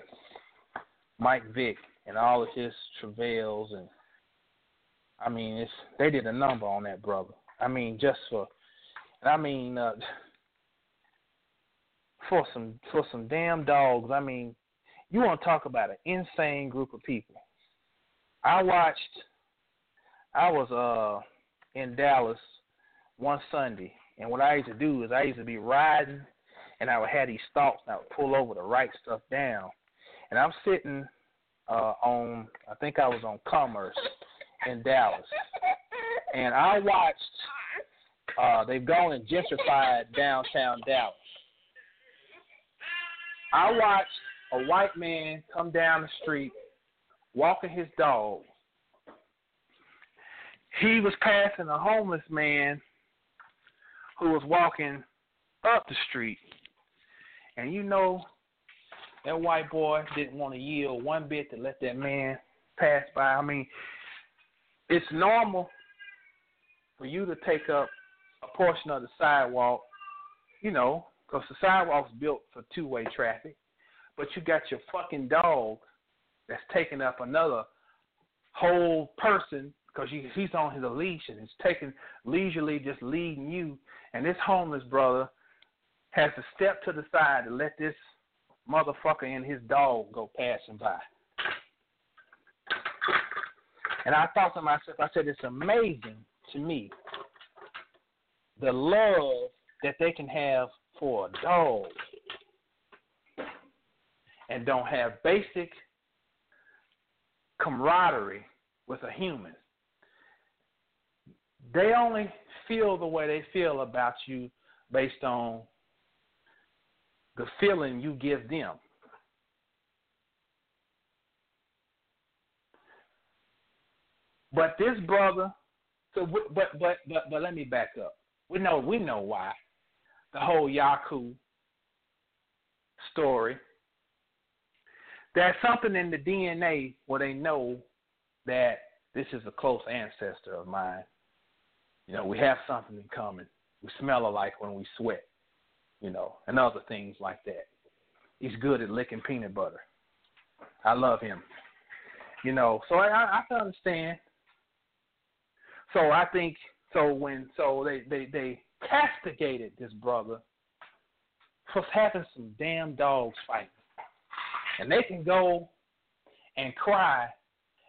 Mike Vick and all of his travails and I mean it's they did a number on that brother. I mean just for I mean uh for some for some damn dogs. I mean, you want to talk about an insane group of people. I watched I was uh in Dallas one Sunday and what I used to do is I used to be riding and I would have these thoughts and I would pull over to write stuff down. And I'm sitting uh on I think I was on Commerce in Dallas. And I watched uh they've gone and gentrified downtown Dallas. I watched a white man come down the street walking his dog. He was passing a homeless man who was walking up the street. And you know, that white boy didn't want to yield one bit to let that man pass by. I mean, it's normal for you to take up a portion of the sidewalk, you know, because the sidewalk's built for two way traffic, but you got your fucking dog that's taking up another whole person because he's on his leash and he's taking leisurely just leading you. And this homeless brother has to step to the side to let this motherfucker and his dog go passing by. And I thought to myself, I said, it's amazing to me the love that they can have for a dog and don't have basic camaraderie with a human. They only feel the way they feel about you based on the feeling you give them. But this brother, so but but but but let me back up. We know we know why. The whole Yakub story. there's something in the DNA where they know that this is a close ancestor of mine. You know, we have something in common. We smell alike when we sweat, you know, and other things like that. He's good at licking peanut butter. I love him. You know, so I, I, I can understand. So I think so when so they they they castigated this brother for having some damn dogs fighting, and they can go and cry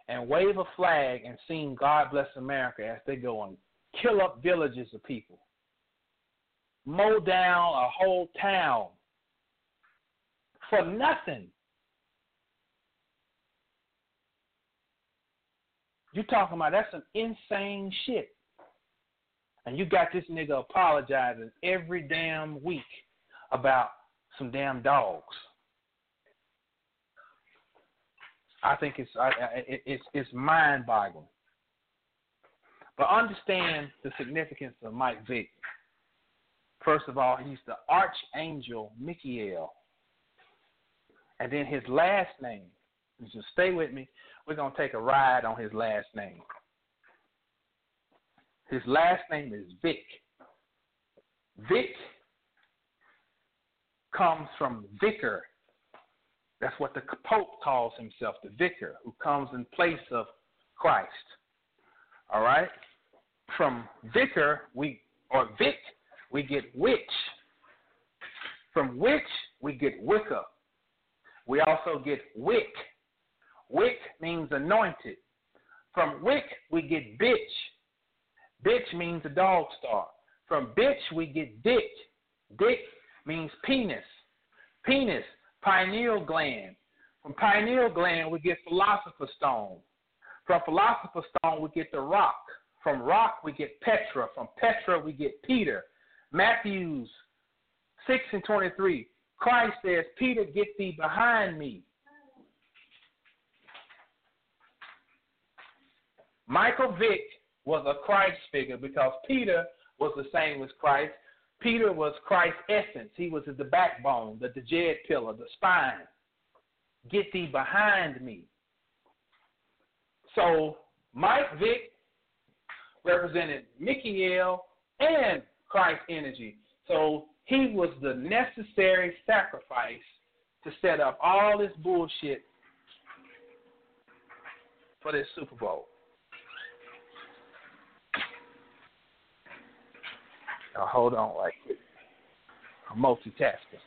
and wave a flag and sing God Bless America as they go and kill up villages of people, mow down a whole town for nothing. You talking about that's some insane shit. And you got this nigga apologizing every damn week about some damn dogs. I think it's I, it, it's it's mind-boggling. But understand the significance of Mike Vick. First of all, he's the archangel Michael, and then his last name. Just stay with me. We're gonna take a ride on his last name. His last name is Vic. Vic comes from vicar. That's what the Pope calls himself, the vicar, who comes in place of Christ. All right? From vicar, we or Vic, we get witch. From witch, we get Wicca. We also get wick. Wick means anointed. From wick, we get bitch. Bitch means a dog star. From bitch, we get dick. Dick means penis. Penis, pineal gland. From pineal gland, we get philosopher's stone. From philosopher's stone, we get the rock. From rock, we get Petra. From Petra, we get Peter. Matthews 6 and 23. Christ says, Peter, get thee behind me. Michael Vick was a Christ figure because Peter was the same as Christ. Peter was Christ's essence. He was the backbone, the, the djed pillar, the spine. Get thee behind me. So Mike Vick represented Michael and Christ energy. So he was the necessary sacrifice to set up all this bullshit for this Super Bowl. Now hold on like. I'm multitasking.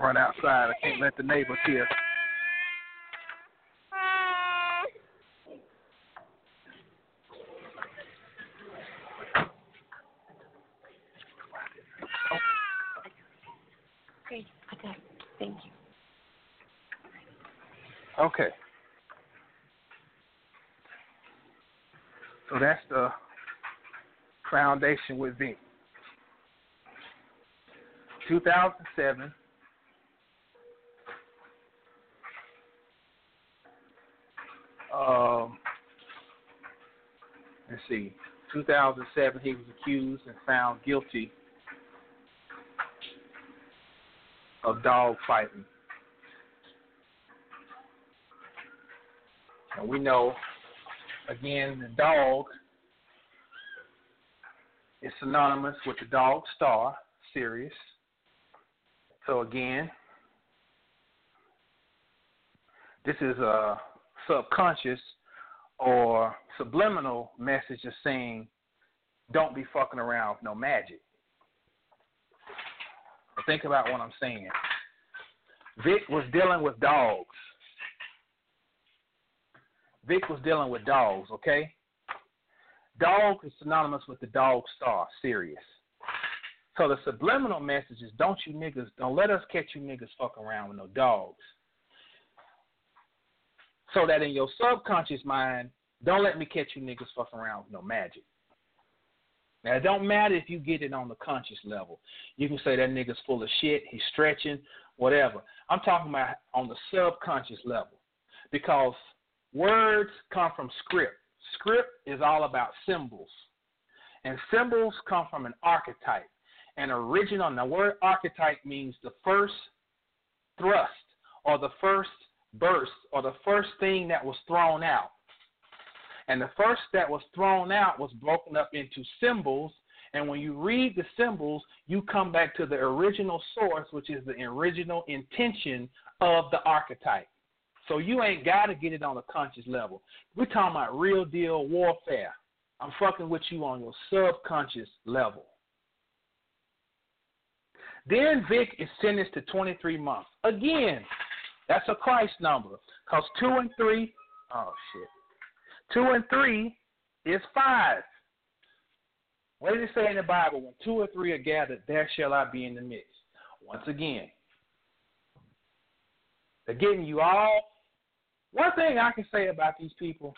Run outside. I can't let the neighbors hear. Okay, okay, thank you. Okay. So that's the foundation with Vic. 2007. Um, let's see. 2007, he was accused and found guilty of dog fighting. And we know, again, the dog is synonymous with the dog star, Sirius. So again, this is a subconscious or subliminal message of saying, don't be fucking around with no magic. Think about what I'm saying. Vic was dealing with dogs. Vic was dealing with dogs, okay? Dog is synonymous with the dog star, Sirius. So the subliminal message is don't you niggas, don't let us catch you niggas fucking around with no dogs. So that in your subconscious mind, don't let me catch you niggas fucking around with no magic. Now it don't matter if you get it on the conscious level. You can say that nigga's full of shit, he's stretching, whatever. I'm talking about on the subconscious level. Because words come from script. Script is all about symbols. And symbols come from an archetype. An original, the word archetype means the first thrust or the first burst or the first thing that was thrown out. And the first that was thrown out was broken up into symbols. And when you read the symbols, you come back to the original source, which is the original intention of the archetype. So you ain't got to get it on a conscious level. We're talking about real deal warfare. I'm fucking with you on your subconscious level. Then Vick is sentenced to 23 months. Again, that's a Christ number. Because 2 and 3, oh shit. 2 and 3 is 5. What does it say in the Bible? When two or three are gathered, there shall I be in the midst. Once again, they're getting you all. One thing I can say about these people,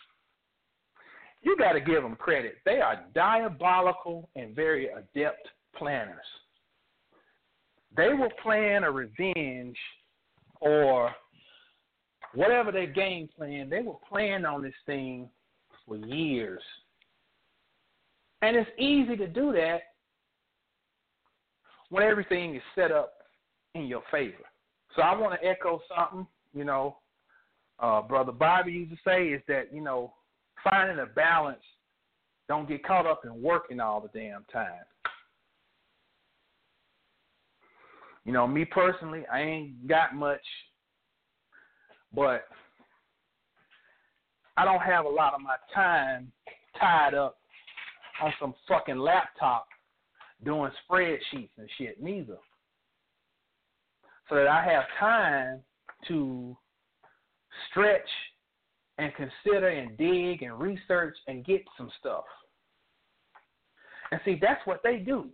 you got to give them credit. They are diabolical and very adept planners. They will plan a revenge or whatever their game plan, they will plan on this thing for years. And it's easy to do that when everything is set up in your favor. So I want to echo something, you know, uh, Brother Bobby used to say is that, you know, finding a balance, don't get caught up in working all the damn time. You know, me personally, I ain't got much, but I don't have a lot of my time tied up on some fucking laptop doing spreadsheets and shit, neither. So that I have time to stretch and consider and dig and research and get some stuff. And see, that's what they do.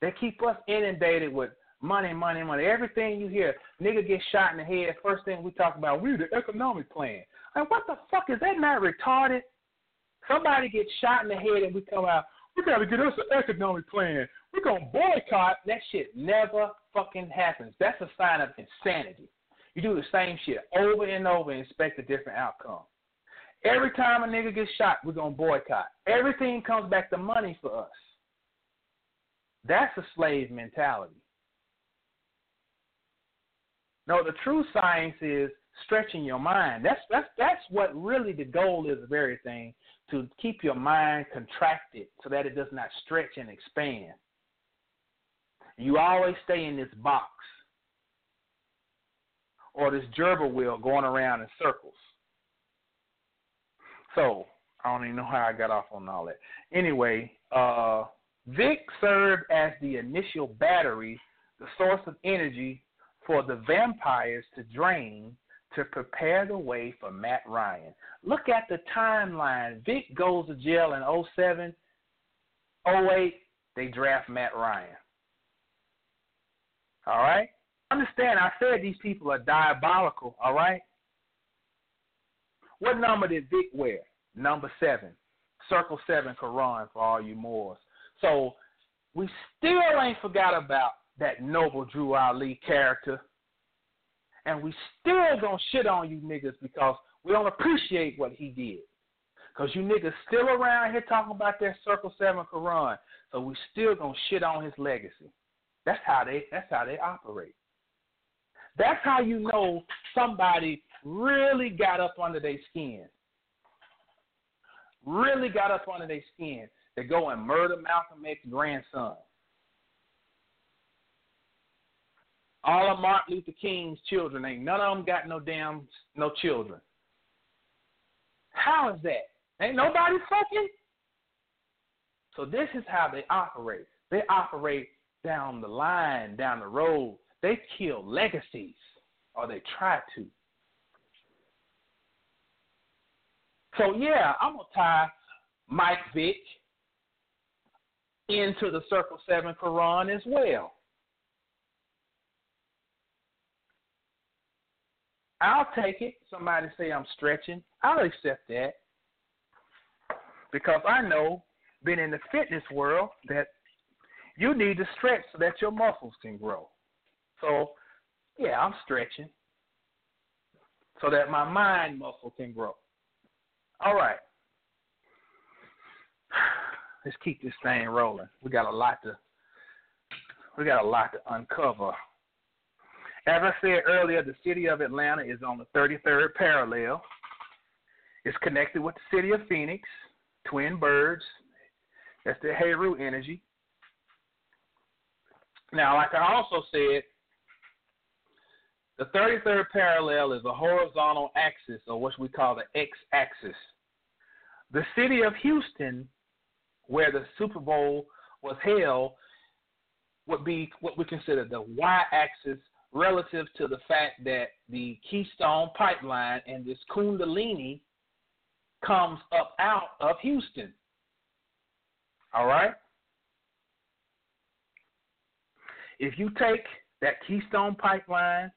They keep us inundated with money, money, money. Everything you hear, nigga get shot in the head. First thing we talk about, we the economic plan. Like, what the fuck is that? Not retarded. Somebody gets shot in the head and we come out. We gotta get us an economic plan. We're gonna boycott. That shit never fucking happens. That's a sign of insanity. You do the same shit over and over and expect a different outcome. Every time a nigga gets shot, we're gonna boycott. Everything comes back to money for us. That's a slave mentality. No, the true science is stretching your mind. That's that's that's what really the goal is of everything to keep your mind contracted so that it does not stretch and expand. You always stay in this box or this gerbil wheel going around in circles. So I don't even know how I got off on all that. Anyway, uh, Vick served as the initial battery, the source of energy for the vampires to drain to prepare the way for Matt Ryan. Look at the timeline. Vick goes to jail in 07, 08, they draft Matt Ryan. All right? Understand, I said these people are diabolical, all right? What number did Vick wear? Number seven. Circle seven Quran for all you Moors. So we still ain't forgot about that noble Drew Ali character. And we still gonna shit on you niggas because we don't appreciate what he did. Cause you niggas still around here talking about that Circle Seven Quran. So we still gonna shit on his legacy. That's how they that's how they operate. That's how you know somebody really got up under their skin. Really got up under their skin to go and murder Malcolm X's grandson. All of Martin Luther King's children ain't none of them got no damn no children. How is that? Ain't nobody fucking. So this is how they operate. They operate down the line, down the road. They kill legacies, or they try to. So yeah, I'm gonna tie Mike Vick into the Circle Seven Quran as well. I'll take it. Somebody say I'm stretching. I'll accept that. Because I know, being in the fitness world, that you need to stretch so that your muscles can grow. So, yeah, I'm stretching. so that my mind muscle can grow. All right. Let's keep this thing rolling. We got a lot to we got a lot to uncover. As I said earlier, the city of Atlanta is on the 33rd parallel. It's connected with the city of Phoenix, twin birds. That's the Heru energy. Now, like I also said, the 33rd parallel is a horizontal axis, or what we call the x axis. The city of Houston, where the Super Bowl was held, would be what we consider the y axis relative to the fact that the Keystone Pipeline and this Kundalini comes up out of Houston. All right? If you take that Keystone Pipeline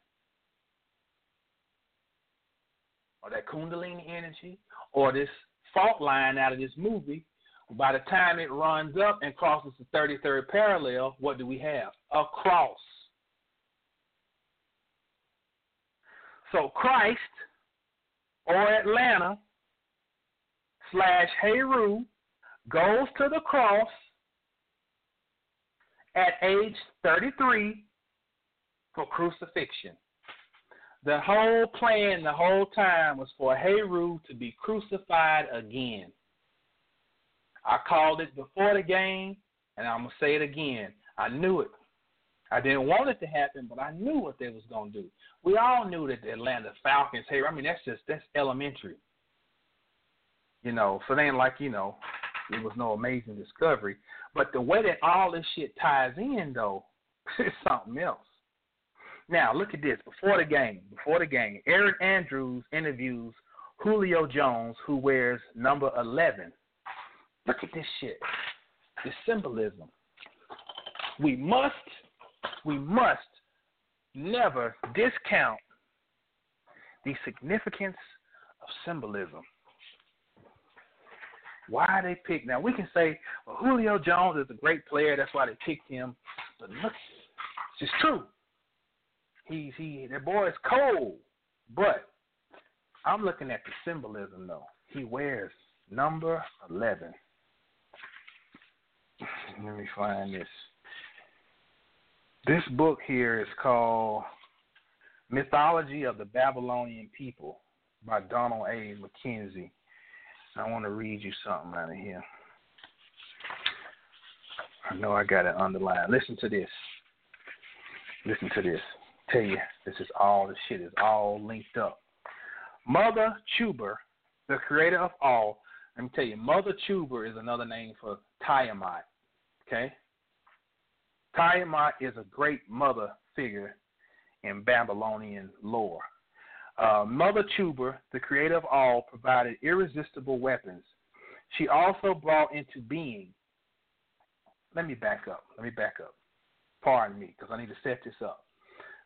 or that Kundalini energy or this fault line out of this movie, by the time it runs up and crosses the 33rd parallel, what do we have? A cross. So Christ or Atlanta slash Heru goes to the cross at age 33 for crucifixion. The whole plan the whole time was for Heru to be crucified again. I called it before the game, and I'm to say it again. I knew it. I didn't want it to happen, but I knew what they was going to do. We all knew that the Atlanta Falcons, hey, I mean, that's just, that's elementary. You know, so it ain't like, you know, it was no amazing discovery. But the way that all this shit ties in, though, is something else. Now, look at this. Before the game, before the game, Erin Andrews interviews Julio Jones, who wears number 11. Look at this shit. The symbolism. We must, we must never discount the significance of symbolism. Why they picked now we can say well, Julio Jones is a great player, that's why they picked him. But look it's just true. He's he that boy is cold. But I'm looking at the symbolism though. He wears number eleven. Let me find this. This book here is called Mythology of the Babylonian People by Donald A. Mackenzie. I want to read you something out of here. I know I got it underlined. Listen to this. Listen to this. Tell you, this is all the shit is all linked up. Mother Chuber, the creator of all. Let me tell you, Mother Chuber is another name for Tiamat. Okay? Tiamat is a great mother figure in Babylonian lore. Uh, mother Chuber, the creator of all, provided irresistible weapons. She also brought into being. Let me back up. Let me back up. Pardon me, because I need to set this up.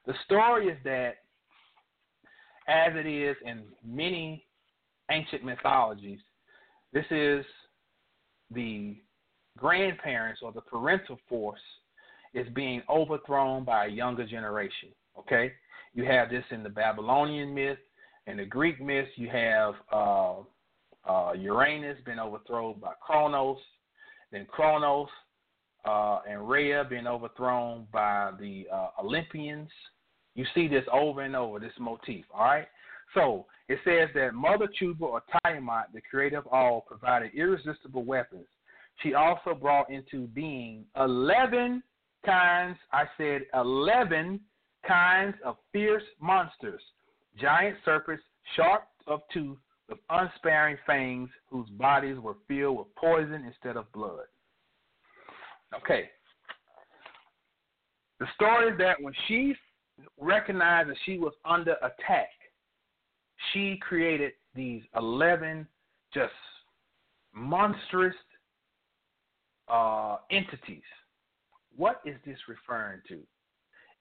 The story is that, as it is in many ancient mythologies, this is the grandparents or the parental force is being overthrown by a younger generation. Okay, you have this in the Babylonian myth, in the Greek myth, you have uh, uh, Uranus being overthrown by Kronos, then Kronos uh, and Rhea being overthrown by the uh, Olympians. You see this over and over, this motif. All right. So it says that Mother Chuba or Tiamat, the creator of all, provided irresistible weapons. She also brought into being 11 kinds, I said 11 kinds of fierce monsters, giant serpents, sharp of tooth, with unsparing fangs, whose bodies were filled with poison instead of blood. Okay. The story is that when she recognized that she was under attack, she created these 11 just monstrous uh, entities. What is this referring to?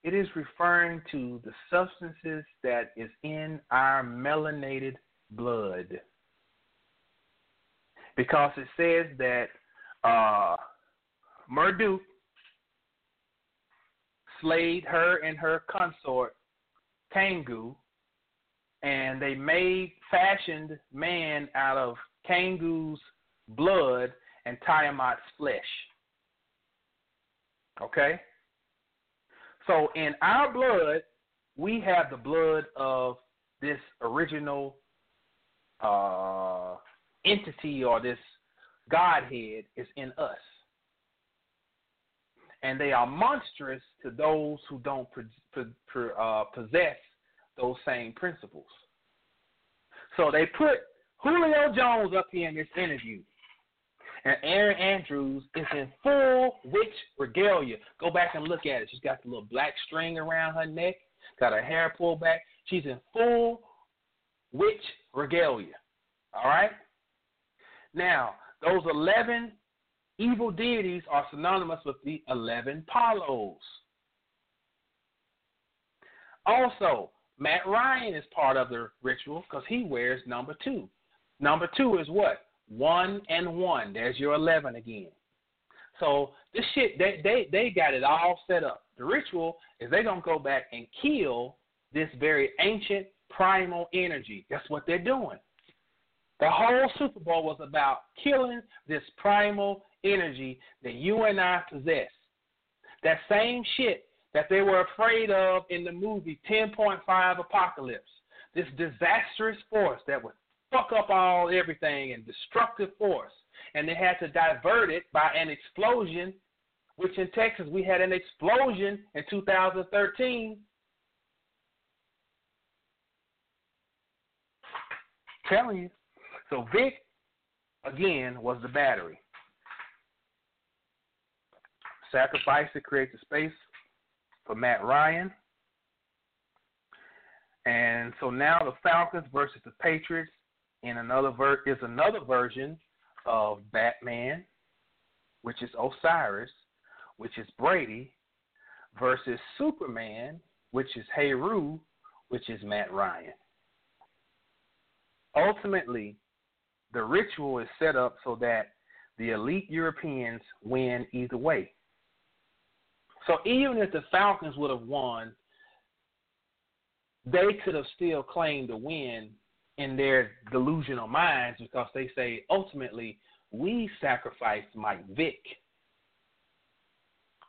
It is referring to the substances that is in our melanated blood. Because it says that uh, Marduk slayed her and her consort, Kangu, and they made fashioned man out of Kangu's blood and Tiamat's flesh. Okay? So in our blood, we have the blood of this original uh, entity or this Godhead is in us. And they are monstrous to those who don't uh, possess those same principles. So they put Julio Jones up here in this interview. And Erin Andrews is in full witch regalia. Go back and look at it. She's got the little black string around her neck, got her hair pulled back. She's in full witch regalia. All right? Now, those 11 evil deities are synonymous with the 11 Paulos. Also, Matt Ryan is part of the ritual because he wears number two. Number two is what? One and one. There's your 11 again. So this shit, they, they, they got it all set up. The ritual is they're to go back and kill this very ancient primal energy. That's what they're doing. The whole Super Bowl was about killing this primal energy that you and I possess. That same shit that they were afraid of in the movie 10.5 Apocalypse. This disastrous force that would fuck up all everything and destructive force. And they had to divert it by an explosion, which in Texas we had an explosion in 2013. Telling you. So Vick, again, was the battery. Sacrifice to create the space for Matt Ryan. And so now the Falcons versus the Patriots in another ver- is another version of Batman, which is Osiris, which is Brady, versus Superman, which is Heru, which is Matt Ryan. Ultimately, the ritual is set up so that the elite Europeans win either way. So even if the Falcons would have won, they could have still claimed the win in their delusional minds because they say ultimately we sacrificed Mike Vick.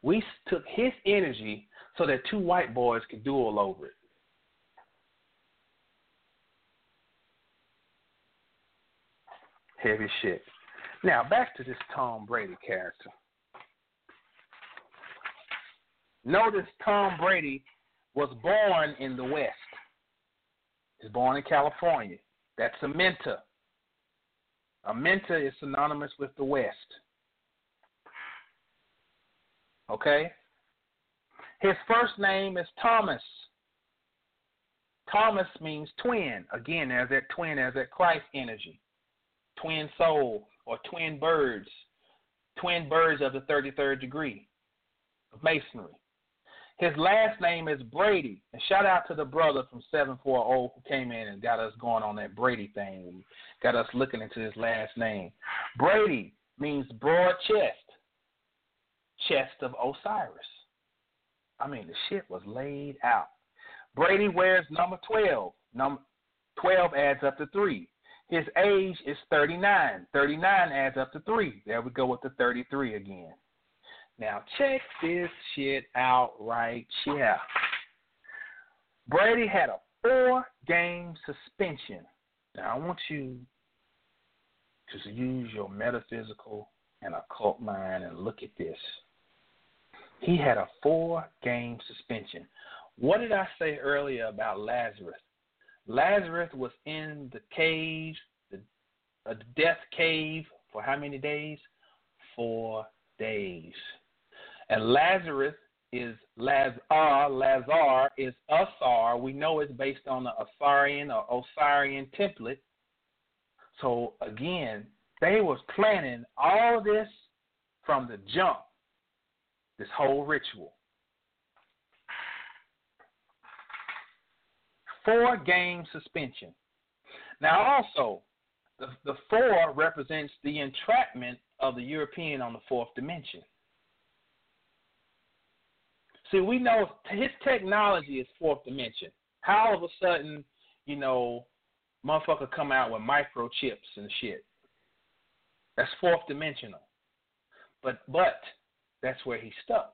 We took his energy so that two white boys could duel over it. Heavy shit. Now back to this Tom Brady character. Notice Tom Brady was born in the West. He's born in California. That's a Amenta. Amenta is synonymous with the West. Okay? His first name is Thomas. Thomas means twin. Again, as that twin, as that Christ energy. Twin soul or twin birds. Twin birds of the 33rd degree of masonry. His last name is Brady. And shout out to the brother from 740 who came in and got us going on that Brady thing. Got us looking into his last name. Brady means broad chest, chest of Osiris. I mean, the shit was laid out. Brady wears number 12. Number 12 adds up to 3. His age is 39. 39 adds up to 3. There we go with the 33 again. Now check this shit out right here. Brady had a four game suspension. Now I want you to use your metaphysical and occult mind and look at this. He had a four game suspension. What did I say earlier about Lazarus? Lazarus was in the cave, the, the death cave, for how many days? Four days. And Lazarus is Lazar, Lazar is Asar. We know it's based on the Asarian or Osirian template. So again, they was planning all this from the jump, this whole ritual. Four game suspension. Now also, the, the four represents the entrapment of the European on the fourth dimension. See, we know his technology is fourth dimension. How all of a sudden you know, motherfucker come out with microchips and shit. That's fourth dimensional. But but that's where he stuck.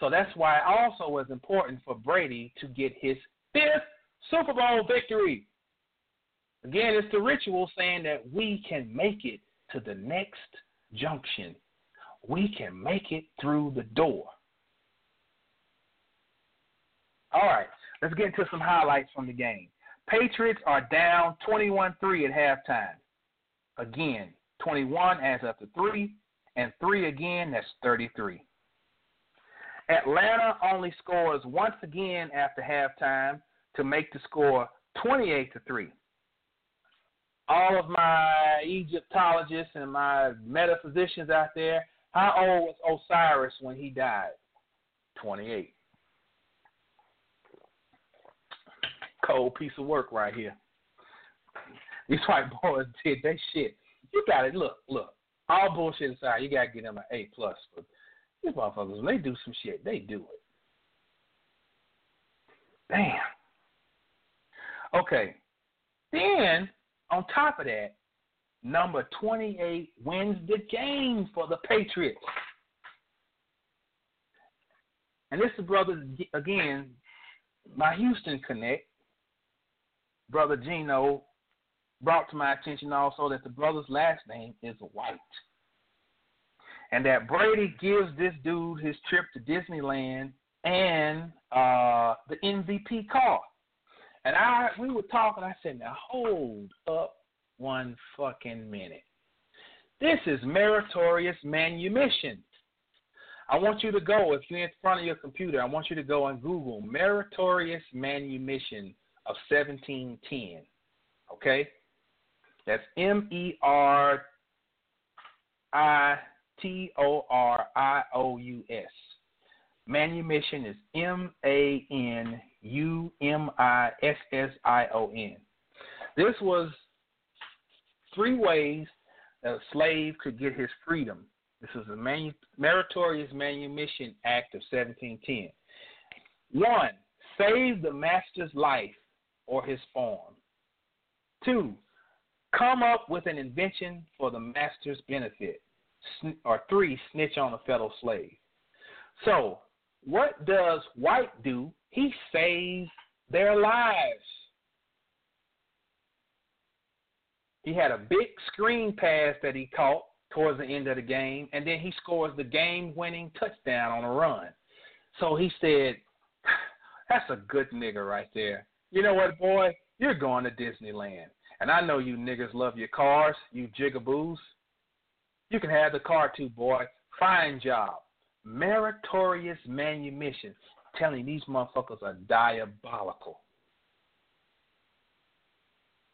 So that's why it also was important for Brady to get his fifth Super Bowl victory. Again, it's the ritual saying that we can make it to the next junction. We can make it through the door. All right, let's get into some highlights from the game. Patriots are down 21 3 at halftime. Again, 21 adds up to 3, and 3 again, that's 33. Atlanta only scores once again after halftime to make the score 28 to 3. All of my Egyptologists and my metaphysicians out there, how old was Osiris when he died? 28. Cold piece of work right here. These white boys did that shit. You got it. Look, look. All bullshit aside, you gotta get them an A plus. But these motherfuckers, when they do some shit, they do it. Damn. Okay. Then on top of that, number 28 wins the game for the Patriots. And this is brother again, my Houston connect, brother Gino, brought to my attention also that the brother's last name is White. And that Brady gives this dude his trip to Disneyland and uh, the MVP car. And I we were talking, I said, now hold up one fucking minute. This is meritorious manumission. I want you to go, if you're in front of your computer, I want you to go and Google meritorious manumission of 1710. Okay? That's M E R I T O R I O U S. Manumission is M A N U M I S S I O N. This was three ways a slave could get his freedom. This is the manu- Meritorious Manumission Act of 1710. One, save the master's life or his farm. Two, come up with an invention for the master's benefit. Or three, snitch on a fellow slave. So, what does White do? He saves their lives. He had a big screen pass that he caught towards the end of the game, and then he scores the game winning touchdown on a run. So he said, That's a good nigga right there. You know what, boy? You're going to Disneyland. And I know you niggas love your cars, you jigaboos. You can have the car too, boy. Fine job. Meritorious manumission. Telling these motherfuckers are diabolical.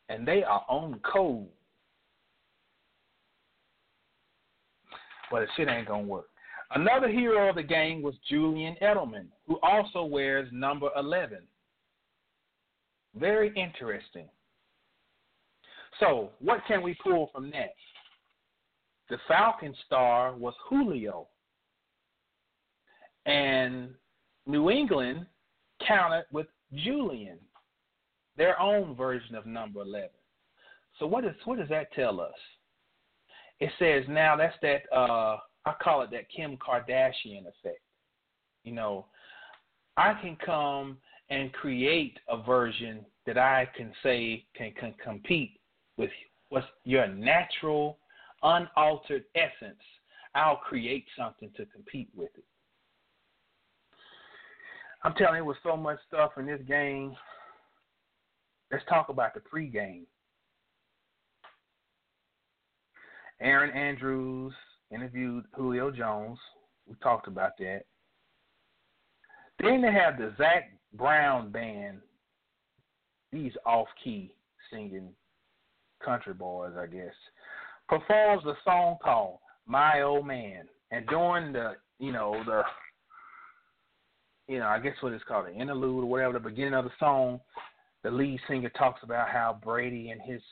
And they are on code. But the shit ain't gonna work. Another hero of the game was Julian Edelman, who also wears number 11. Very interesting. So, what can we pull from that? The Falcon star was Julio. And New England counted with Julian, their own version of number 11. So, what, is, what does that tell us? It says now that's that, uh, I call it that Kim Kardashian effect. You know, I can come and create a version that I can say can, can compete with what's your natural, unaltered essence. I'll create something to compete with it. I'm telling you, with so much stuff in this game, let's talk about the pregame. Erin Andrews interviewed Julio Jones. We talked about that. Then they have the Zac Brown band. These off key singing country boys, I guess, performs a song called My Old Man. And during the, you know, the, you know, I guess what it's called, the interlude or whatever, the beginning of the song, the lead singer talks about how Brady in his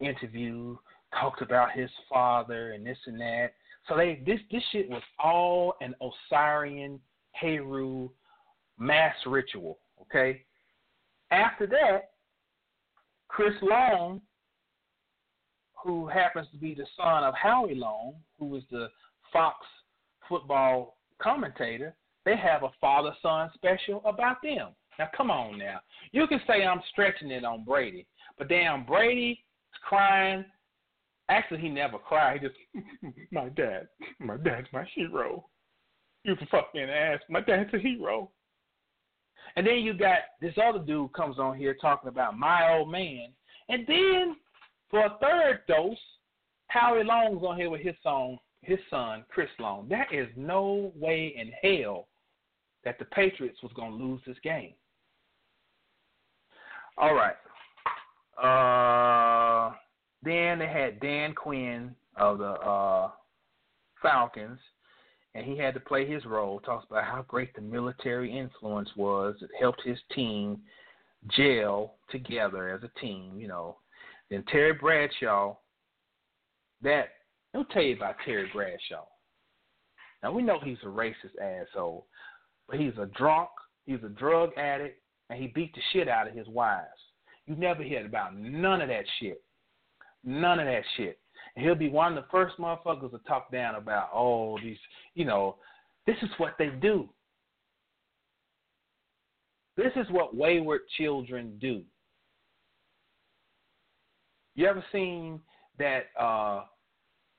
interview talked about his father and this and that. So they this this shit was all an Osirian Heru mass ritual. Okay. After that, Chris Long, who happens to be the son of Howie Long, who was the Fox football commentator, they have a father son special about them. Now, come on now. You can say I'm stretching it on Brady, but damn, Brady's crying. Actually, he never cried. He just, my dad, my dad's my hero. You can fuck me in the ass. My dad's a hero. And then you got this other dude comes on here talking about my old man. And then for a third dose, Howie Long's on here with his song, his son, Chris Long. There is no way in hell that the Patriots was gonna lose this game. All right. Uh then they had Dan Quinn of the uh Falcons and he had to play his role. Talks about how great the military influence was. It helped his team gel together as a team, you know. Then Terry Bradshaw, that let me tell you about Terry Bradshaw. Now we know he's a racist asshole, but he's a drunk, he's a drug addict, and he beat the shit out of his wives. You never hear about none of that shit. None of that shit. He'll be one of the first motherfuckers to talk down about, oh, these, you know, this is what they do. This is what wayward children do. You ever seen that? Uh,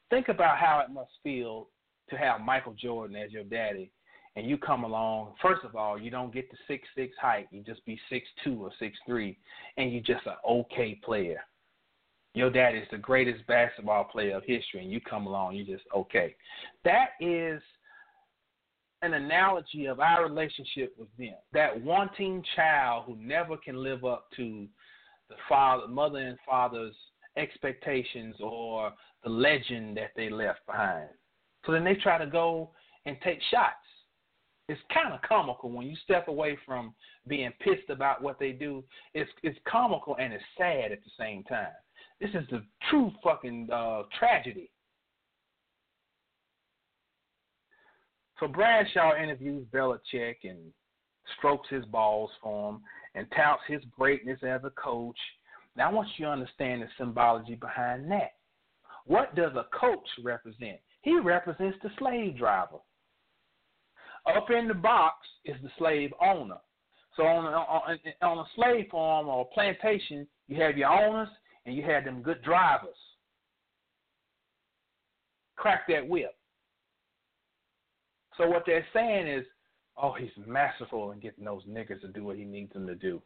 think about how it must feel to have Michael Jordan as your daddy, and you come along. First of all, you don't get the six six height; you just be six two or six three, and you're just an okay player. Your dad is the greatest basketball player of history, and you come along, you just okay. That is an analogy of our relationship with them. That wanting child who never can live up to the father, mother, and father's expectations or the legend that they left behind. So then they try to go and take shots. It's kind of comical when you step away from being pissed about what they do. It's it's comical and it's sad at the same time. This is the true fucking uh, tragedy. So Bradshaw interviews Belichick and strokes his balls for him and touts his greatness as a coach. Now I want you to understand the symbology behind that. What does a coach represent? He represents the slave driver. Up in the box is the slave owner. So on a, on, a slave farm or plantation, you have your owners and you had them good drivers. Crack that whip. So what they're saying is, oh, he's masterful in getting those niggers to do what he needs them to do.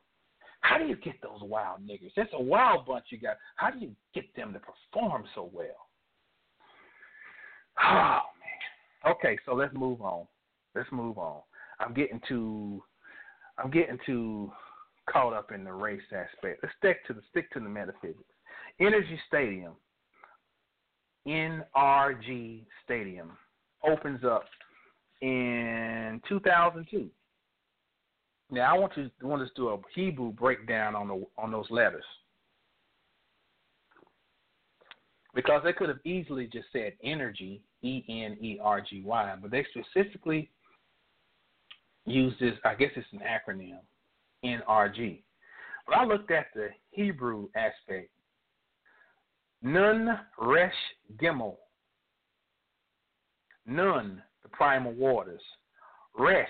How do you get those wild niggers? That's a wild bunch you got. How do you get them to perform so well? Oh man. Okay, so let's move on. Let's move on. I'm getting to I'm getting too caught up in the race aspect. Let's stick to the stick to the metaphysics. Energy Stadium, NRG Stadium, opens up in 2002. Now I want to want us to do a Hebrew breakdown on the on those letters because they could have easily just said energy, E N E R G Y, but they specifically use this. I guess it's an acronym, NRG. But I looked at the Hebrew aspect. Nun Resh Gimel. Nun, the primal waters. Resh,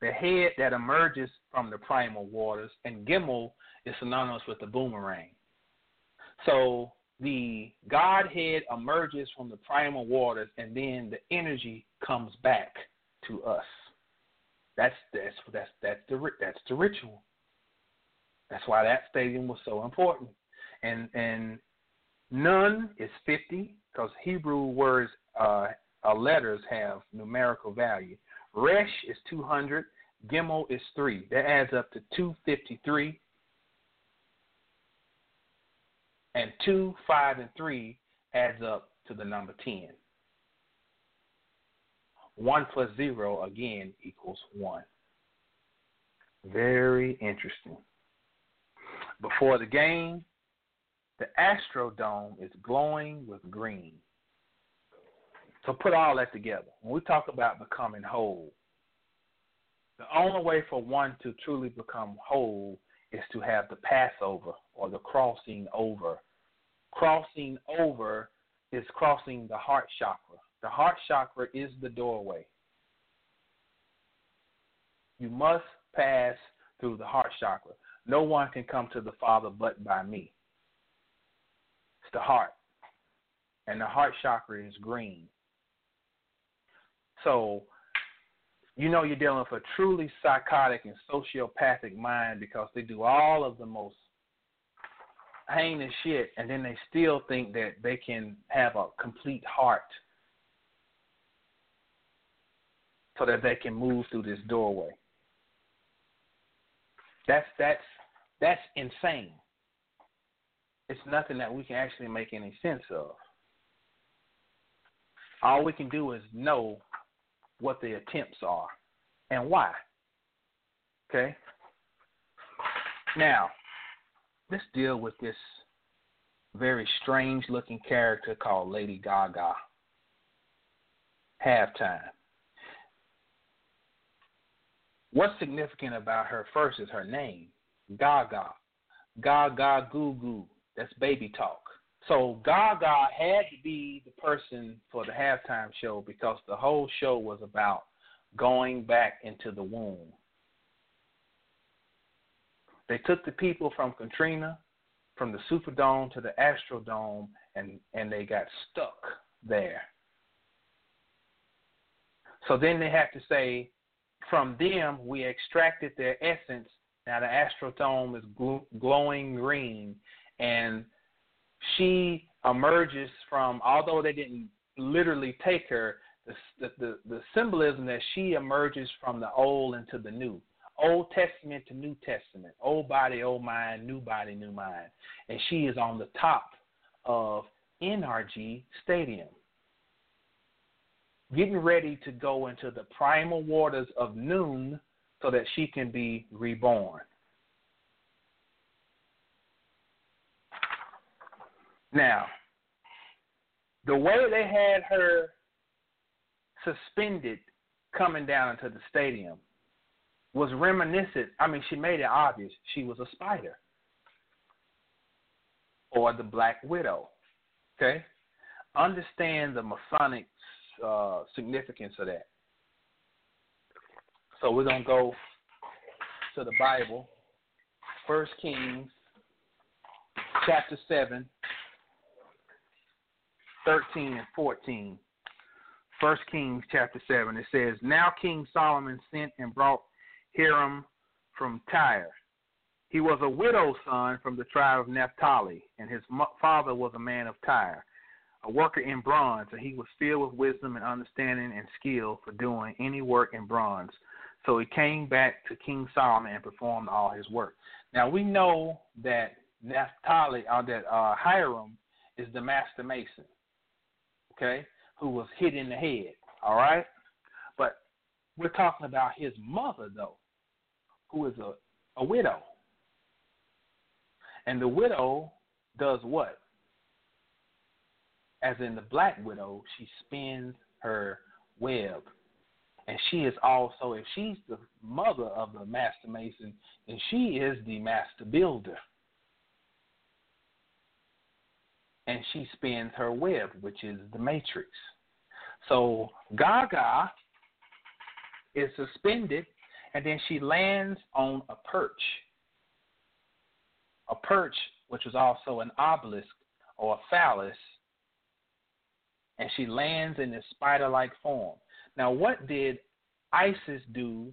the head that emerges from the primal waters, and Gimel is synonymous with the boomerang. So the Godhead emerges from the primal waters, and then the energy comes back to us. That's that's that's that's the that's the ritual. That's why that stadium was so important. And and Nun is fifty because Hebrew words uh, uh, letters have numerical value. Resh is two hundred. Gimel is three. That adds up to two fifty three. And two, five, and three adds up to the number ten. One plus zero again equals one. Very interesting. Before the game, the Astrodome is glowing with green. So put all that together. When we talk about becoming whole, the only way for one to truly become whole is to have the Passover or the crossing over. Crossing over is crossing the heart chakra. The heart chakra is the doorway. You must pass through the heart chakra. No one can come to the Father but by me. It's the heart. And the heart chakra is green. So, you know you're dealing with a truly psychotic and sociopathic mind because they do all of the most heinous shit and then they still think that they can have a complete heart so that they can move through this doorway. That's that's that's insane. It's nothing that we can actually make any sense of. All we can do is know what the attempts are and why. Okay? Now, let's deal with this very strange looking character called Lady Gaga. Halftime. What's significant about her first is her name, Gaga. Gaga goo goo. That's baby talk. So Gaga had to be the person for the halftime show because the whole show was about going back into the womb. They took the people from Katrina, from the Superdome to the Astrodome, and, and they got stuck there. So then they had to say, from them, we extracted their essence. Now the Astrodome is gl- glowing green, and she emerges from, although they didn't literally take her, the, the, the symbolism that she emerges from the old into the new. Old Testament to New Testament. Old body, old mind, new body, new mind. And she is on the top of NRG Stadium. Getting ready to go into the primal waters of Nun so that she can be reborn. Now, the way they had her suspended coming down into the stadium was reminiscent. I mean, she made it obvious she was a spider or the Black Widow. Okay? Understand the Masonic uh, significance of that. So we're to go to the Bible, First Kings, chapter 7, 13 and 14. First Kings chapter 7. It says, Now King Solomon sent and brought Hiram from Tyre. He was a widow's son from the tribe of Naphtali, and his father was a man of Tyre, a worker in bronze, and he was filled with wisdom and understanding and skill for doing any work in bronze. So he came back to King Solomon and performed all his work. Now we know that Naphtali, or that uh, Hiram, is the master mason okay, who was hit in the head. All right? But we're talking about his mother, though, who is a, a widow. And the widow does what? As in the black widow, she spins her web. And she is also, if she's the mother of the master mason, then she is the master builder. and she spins her web, which is the matrix. So Gaga is suspended, and then she lands on a perch. A perch, which was also an obelisk or a phallus, and she lands in this spider like form. Now, what did Isis do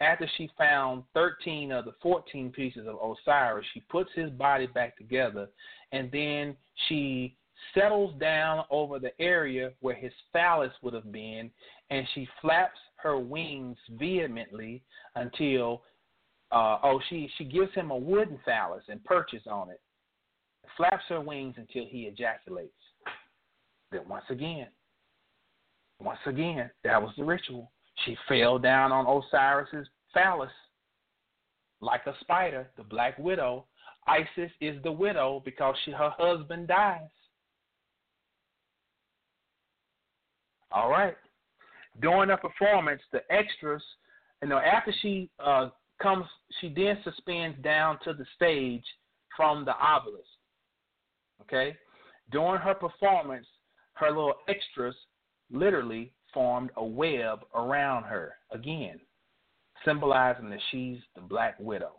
after she found 13 of the 14 pieces of Osiris? She puts his body back together and then she settles down over the area where his phallus would have been, and she flaps her wings vehemently until uh, oh she she gives him a wooden phallus and perches on it, flaps her wings until he ejaculates. Then once again, once again, that was the ritual. She fell down on Osiris's phallus like a spider, the black widow, Isis is the widow because she, her husband dies. All right. During the performance, the extras, you know, after she uh, comes she then suspends down to the stage from the obelisk. Okay? During her performance, her little extras literally formed a web around her again, symbolizing that she's the Black Widow.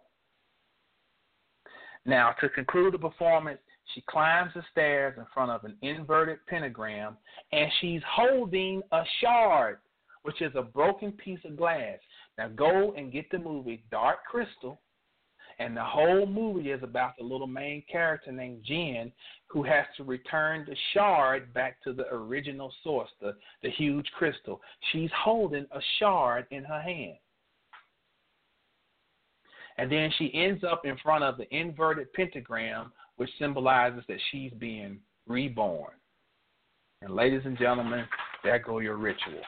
Now, to conclude the performance, she climbs the stairs in front of an inverted pentagram and she's holding a shard, which is a broken piece of glass. Now, go and get the movie Dark Crystal. And the whole movie is about the little main character named Jen who has to return the shard back to the original source, the, the huge crystal. She's holding a shard in her hand. And then she ends up in front of the inverted pentagram, which symbolizes that she's being reborn. And ladies and gentlemen, there go your ritual.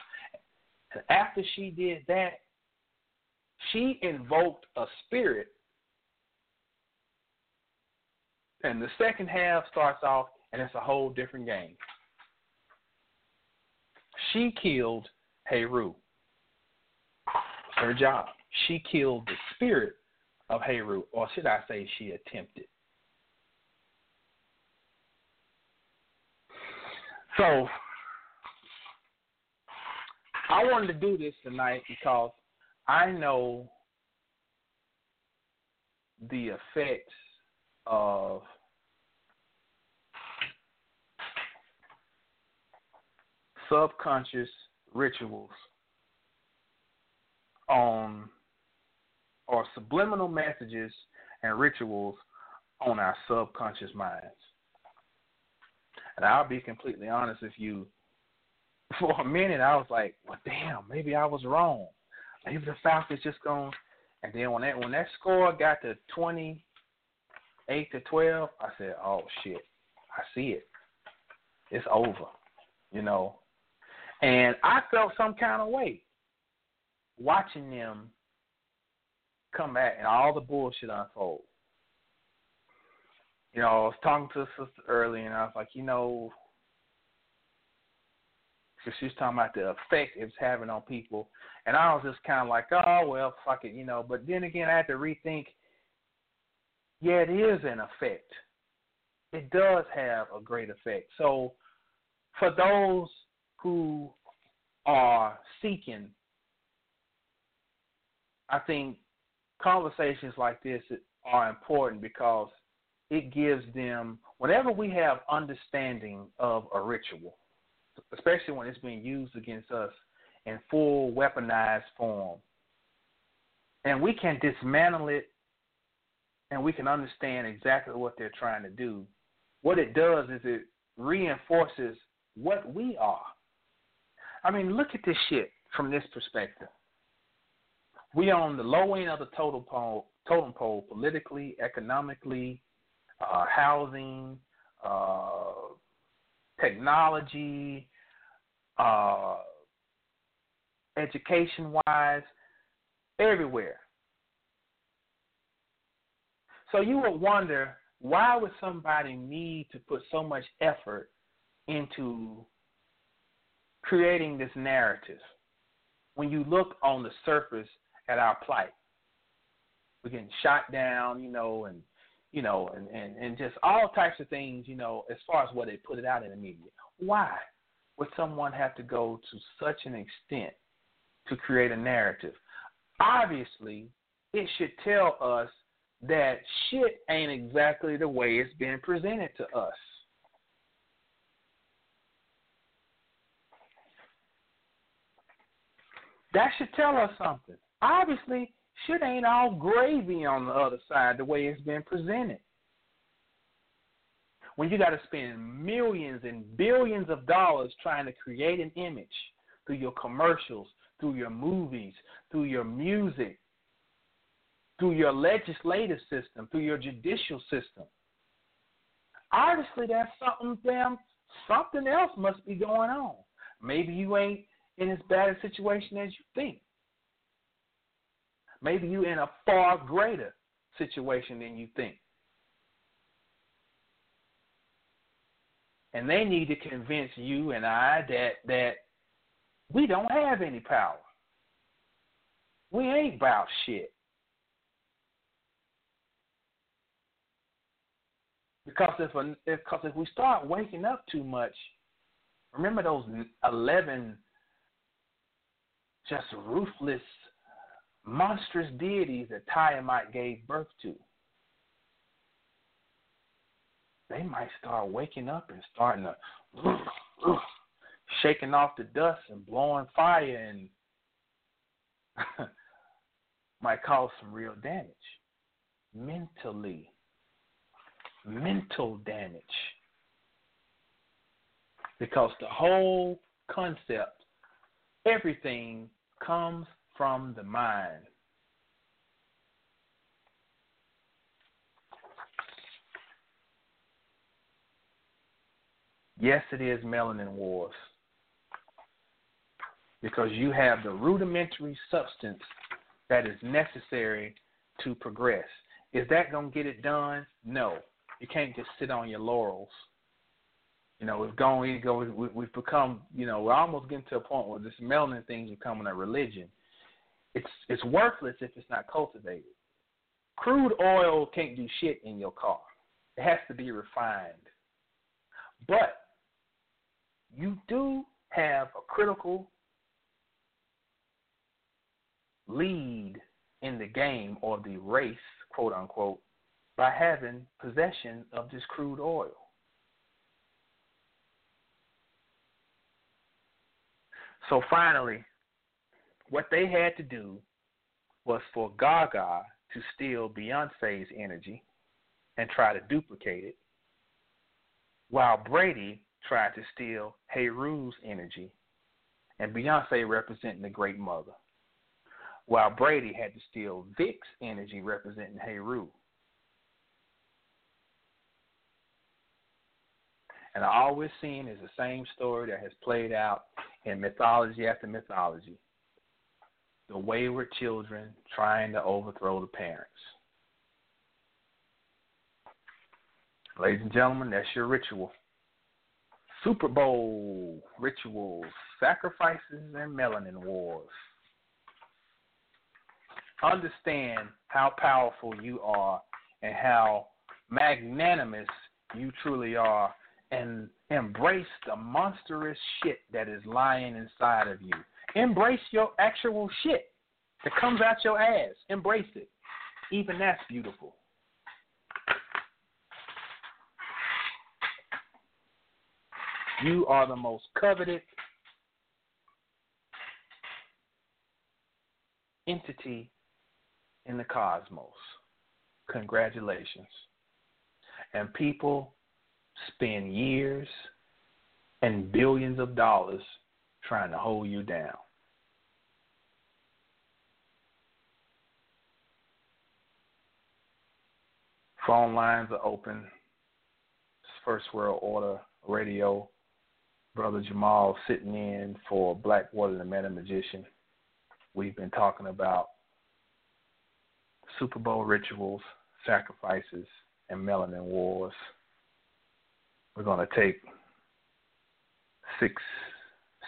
And after she did that, she invoked a spirit. And the second half starts off, and it's a whole different game. She killed Heru. Her job. She killed the spirit of Heru, or should I say she attempted. So I wanted to do this tonight because I know the effects of subconscious rituals on or subliminal messages and rituals on our subconscious minds. And I'll be completely honest with you. For a minute, I was like, "Well, damn, maybe I was wrong. Maybe the Falcons just going." And then when that when that score got to twenty eight to twelve, I said, "Oh shit, I see it. It's over," you know. And I felt some kind of way watching them come back and all the bullshit unfold. You know, I was talking to a sister earlier, and I was like, you know, because she was talking about the effect it's having on people, and I was just kind of like, oh well, fuck it, you know. But then again, I had to rethink. Yeah, it is an effect. It does have a great effect. So, for those who are seeking, I think conversations like this are important because it gives them whenever we have understanding of a ritual, especially when it's being used against us in full weaponized form, and we can dismantle it and we can understand exactly what they're trying to do. What it does is it reinforces what we are. I mean, look at this shit from this perspective. We on the low end of the totem pole, totem pole politically, economically, uh, housing, uh, technology, uh, education wise, everywhere. So you would wonder why would somebody need to put so much effort into creating this narrative when you look on the surface at our plight? We're getting shot down, you know, and you know, and, and, and just all types of things, you know, as far as what they put it out in the media. Why would someone have to go to such an extent to create a narrative? Obviously, it should tell us that shit ain't exactly the way it's being presented to us. That should tell us something. Obviously, shit ain't all gravy on the other side the way it's been presented. When you got to spend millions and billions of dollars trying to create an image through your commercials, through your movies, through your music, through your legislative system, through your judicial system. Obviously, there's something damn something else must be going on. Maybe you ain't in as bad a situation as you think. Maybe you're in a far greater situation than you think. And they need to convince you and I that that we don't have any power. We ain't about shit. Because if because if we start waking up too much, remember those eleven just ruthless, monstrous deities that Tiamat gave birth to. They might start waking up and starting to shaking off the dust and blowing fire and might cause some real damage mentally mental damage because the whole concept everything comes from the mind yes it is melanin wars because you have the rudimentary substance that is necessary to progress. Is that going to get it done? No. You can't just sit on your laurels. You know, we've gone, we go, we've become, you know, we're almost getting to a point where this melanin thing's becoming a religion. It's it's worthless if it's not cultivated. Crude oil can't do shit in your car. It has to be refined. But you do have a critical lead in the game or the race, quote unquote, by having possession of this crude oil. So finally, what they had to do was for Gaga to steal Beyonce's energy and try to duplicate it, while Brady tried to steal Heru's energy, and Beyonce representing the great mother while Brady had to steal Vick's energy representing Heru. And all we're seeing is the same story that has played out in mythology after mythology. The wayward children trying to overthrow the parents. Ladies and gentlemen, that's your ritual. Super Bowl rituals, sacrifices, and melanin wars understand how powerful you are and how magnanimous you truly are and embrace the monstrous shit that is lying inside of you. Embrace your actual shit that comes out your ass. Embrace it. Even that's beautiful. You are the most coveted entity in the cosmos. Congratulations. And people spend years and billions of dollars trying to hold you down. Phone lines are open. First World Order Radio. Brother Jamal sitting in for Blackwater the Meta Magician. We've been talking about Super Bowl rituals, sacrifices, and melanin wars. We're gonna take six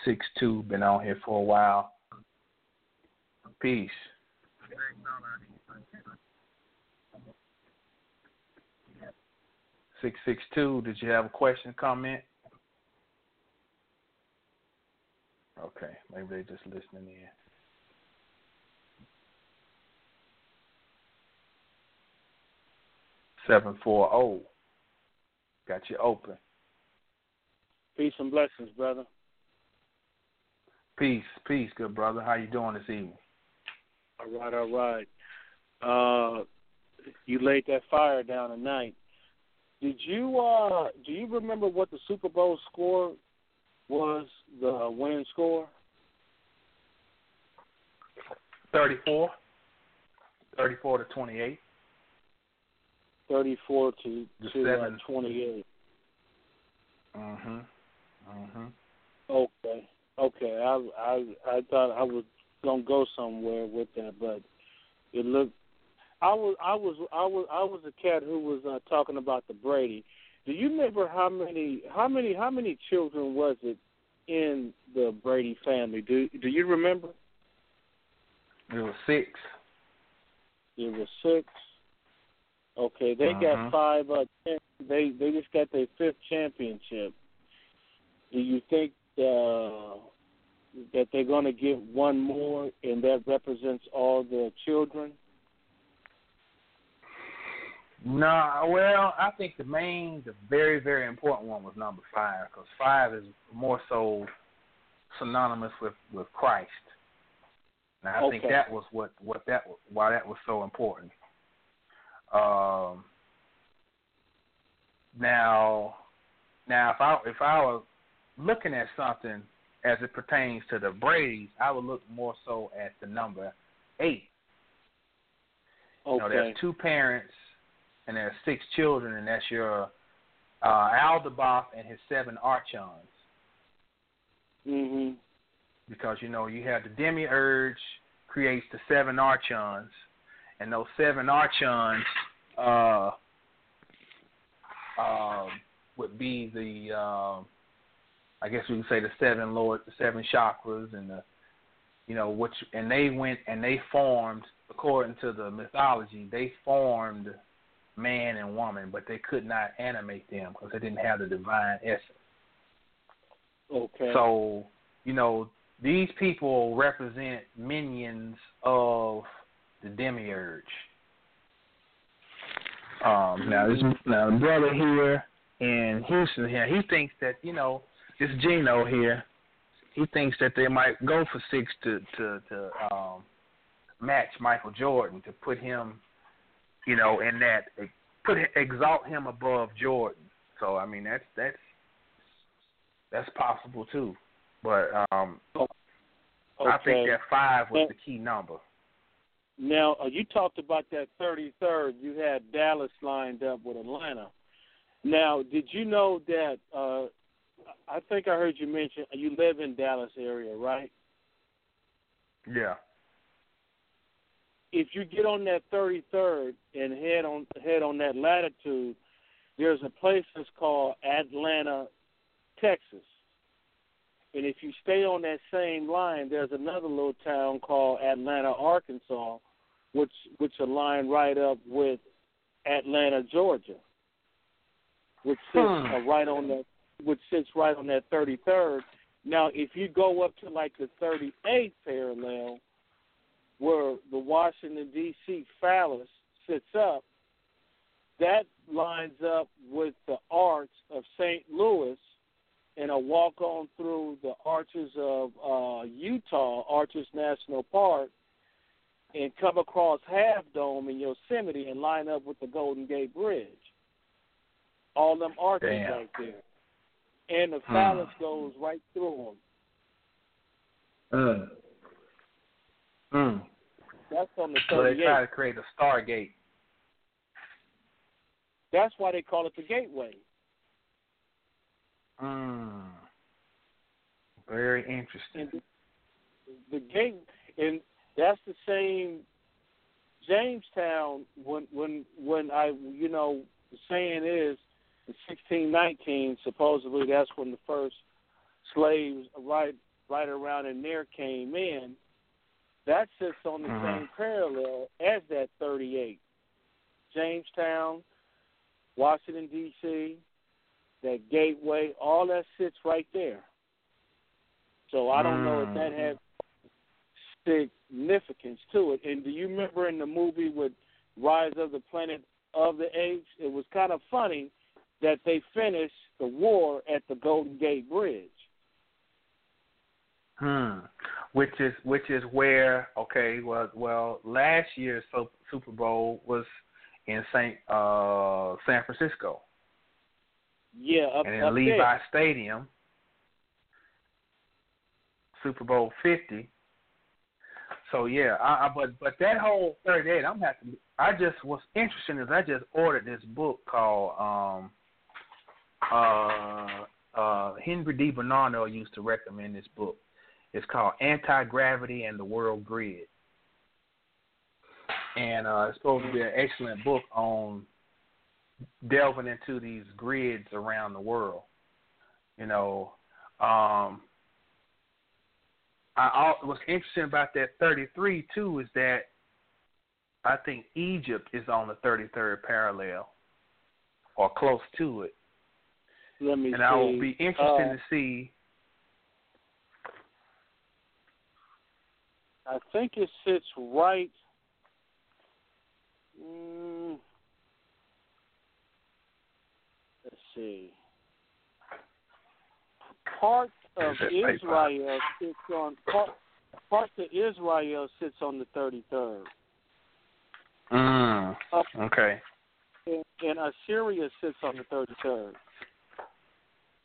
six two. Been on here for a while. Peace. Six six two. Did you have a question, comment? Okay, maybe they just listening in. seven four zero. Got you open. Peace and blessings, brother. Peace, peace, good brother. How you doing this evening? All right, all right. Uh, you laid that fire down tonight. Did you uh do you remember what the Super Bowl score was, the winning score? Thirty four. Thirty four to twenty eight. 34 to, to uh, 28. Mhm. Mhm. Okay. Okay. I I I thought I was gonna go somewhere with that, but it looked. I was I was I was I was a cat who was uh, talking about the Brady. Do you remember how many how many how many children was it in the Brady family? Do Do you remember? It was six. It was six. Okay, they Mhm. got five. Uh, they they just got their fifth championship. Do you think uh, that they're going to get one more, and that represents all the children? No, well, I think the main, the very, very important one was number five because five is more so synonymous with with Christ. And I think that was what what that why that was so important. Um, now, now if I if I was looking at something as it pertains to the Braves, I would look more so at the number eight. Okay. You know, there's two parents and there's six children, and that's your uh, Aldebaoth and his seven archons. Mm-hmm. Because you know you have the demiurge creates the seven archons, and those seven archons uh, um, would be the um, I guess we can say the seven lords, the seven chakras, and the you know which and they went and they formed according to the mythology they formed man and woman, but they could not animate them because they didn't have the divine essence. Okay. So, you know, these people represent minions of the demiurge. Um, now this now the brother here in Houston here, he thinks that, you know, this Gino here, he thinks that they might go for six to to, to um match Michael Jordan to put him, you know, in that put exalt him above Jordan. So I mean that's that's that's possible too. But um okay. I think that five was the key number. Now, uh, you talked about that 33rd. You had Dallas lined up with Atlanta. Now, did you know that? Uh, I think I heard you mention you live in Dallas area, right? Yeah. If you get on that 33rd and head on head on that latitude, there's a place that's called Atlanta, Texas. And if you stay on that same line, there's another little town called Atlanta, Arkansas, which which align right up with Atlanta, Georgia, which sits Hmm. uh, right on that which sits right on that 33rd. Now, if you go up to like the 38th parallel, where the Washington D.C. phallus sits up, that lines up with the arch of St. Louis, and a walk on through the arches of uh, Utah, Arches National Park, and come across Half Dome in Yosemite and line up with the Golden Gate Bridge. All them arches Damn. right there. And the Hmm. phallus goes right through them. Mm. Mm. That's on the So they 38th. try to create a Stargate. That's why they call it the Gateway. Mm. Very interesting. And the, the gate, and that's the same Jamestown. When when when I you know the saying is in 1619 supposedly that's when the first slaves right right around in there came in. That sits on the Mhm. same parallel as that 38. Jamestown, Washington D.C., that gateway, all that sits right there. So I don't know if that has significance to it. And do you remember in the movie with Rise of the Planet of the Apes? It was kind of funny that they finished the war at the Golden Gate Bridge. Hmm. Which is which is where okay well well last year's Super Bowl was in Saint uh San Francisco Yeah, up, and in up Levi there. Stadium Super Bowl fifty. So yeah, I, I but but that whole thirty eight, I'm gonna have to. I just was interested is I just ordered this book called um uh uh Henry D. Bernardo used to recommend this book. It's called Anti Gravity and the World Grid. And uh it's supposed to be an excellent book on delving into these grids around the world. You know, um I what's interesting about that 33 too is that I think Egypt is on the 33rd parallel, or close to it. Let me and see. I will be interested Uh, to see. I think it sits right. Mm, let's see. Part of Is that paper? Israel sits on part. Part of Israel sits on the thirty third, Mm, okay. and, and Assyria sits on the thirty third.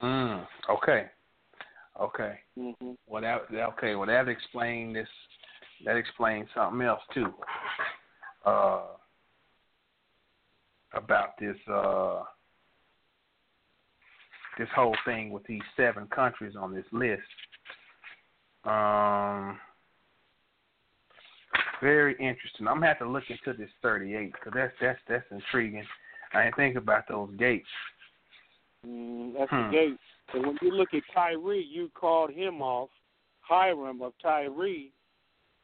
Mm, okay. Okay. Mm-hmm. Well, that okay. Well, that explains this. That explains something else too. Uh, about this uh, this whole thing with these seven countries on this list. Um, very interesting. I'm gonna have to look into this 38 because that's that's that's intriguing. I didn't think about those gates. Mm, that's Hmm. the gate. And when you look at Tyree, you called him off. Hiram of Tyree,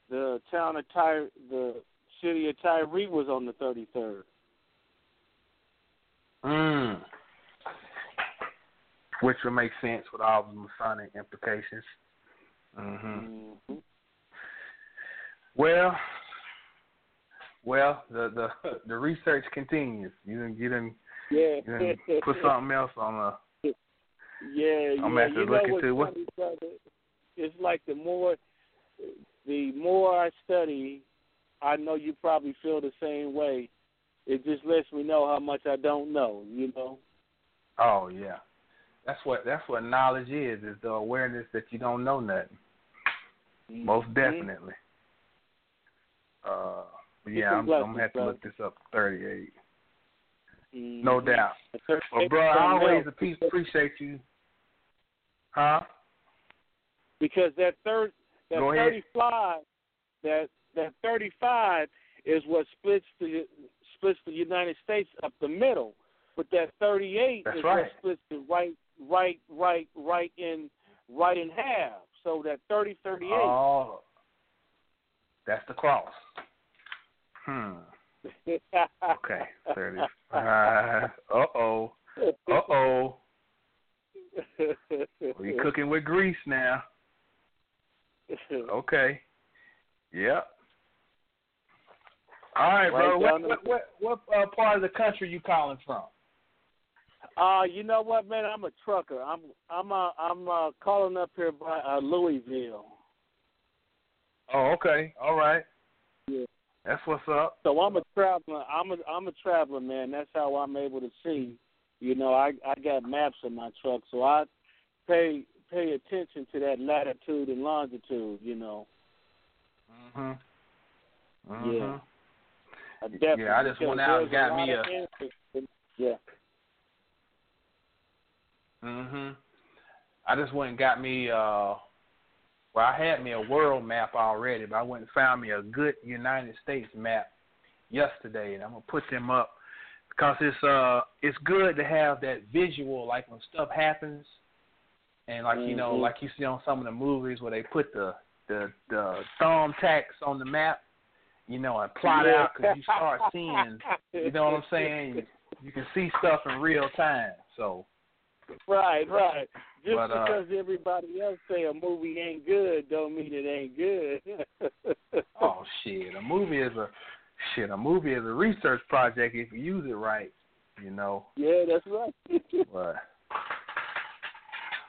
the town of Ty, the city of Tyree was on the 33rd. Mm. Which would make sense with all the Masonic implications. Mm-hmm. Well, well, the the the research continues. You didn't you didn't, Yeah. you didn't put something else on the. Yeah, I'm yeah. to you know what's into what- funny? It's like the more, the more I study, I know you probably feel the same way. It just lets me know how much I don't know. You know. Oh yeah, that's what that's what knowledge is. Is the awareness that you don't know nothing. Most Mhm. definitely. Uh, yeah, I'm, I'm gonna have to look this up. Thirty-eight, Mhm. no doubt. 38 Well, bro, I always appreciate you. Huh? because that third that Go ahead. thirty five that that thirty five is what splits the splits the United States up the middle. But that thirty eight That's is right. what splits the right right right right in right in half. So that thirty thirty eight Oh, that's the cross. Hmm. Okay. Thirty. Uh oh. Uh oh. We cooking with grease now. Okay. Yep. All right, bro. Right down What what what, what uh, part of the country you calling from? Uh, you know what, man? I'm a trucker. I'm I'm uh, I'm uh, calling up here by uh, Louisville. Oh, okay. All right. Yeah. That's what's up. So I'm a traveler. I'm a I'm a traveler, man. That's how I'm able to see. You know, I I got maps in my truck, so I pay pay attention to that latitude and longitude. You know, Mhm. Yeah. Mhm. I. Yeah, I just went out and got me a- Yeah. Mhm. I just went and got me uh well I had me a world map already, but I went and found me a good United States map yesterday and I'm gonna put them up because it's uh it's good to have that visual like when stuff happens and like you know Mhm. like you see on some of the movies where they put the the the thumb tacks on the map you know and plot Yeah. out because you start seeing you know what I'm saying you, you can see stuff in real time so Right, right. Just But, uh, because everybody else say a movie ain't good, don't mean it ain't good. Oh shit! A movie is a shit. A movie is a research project if you use it right. You know. Yeah, that's right. But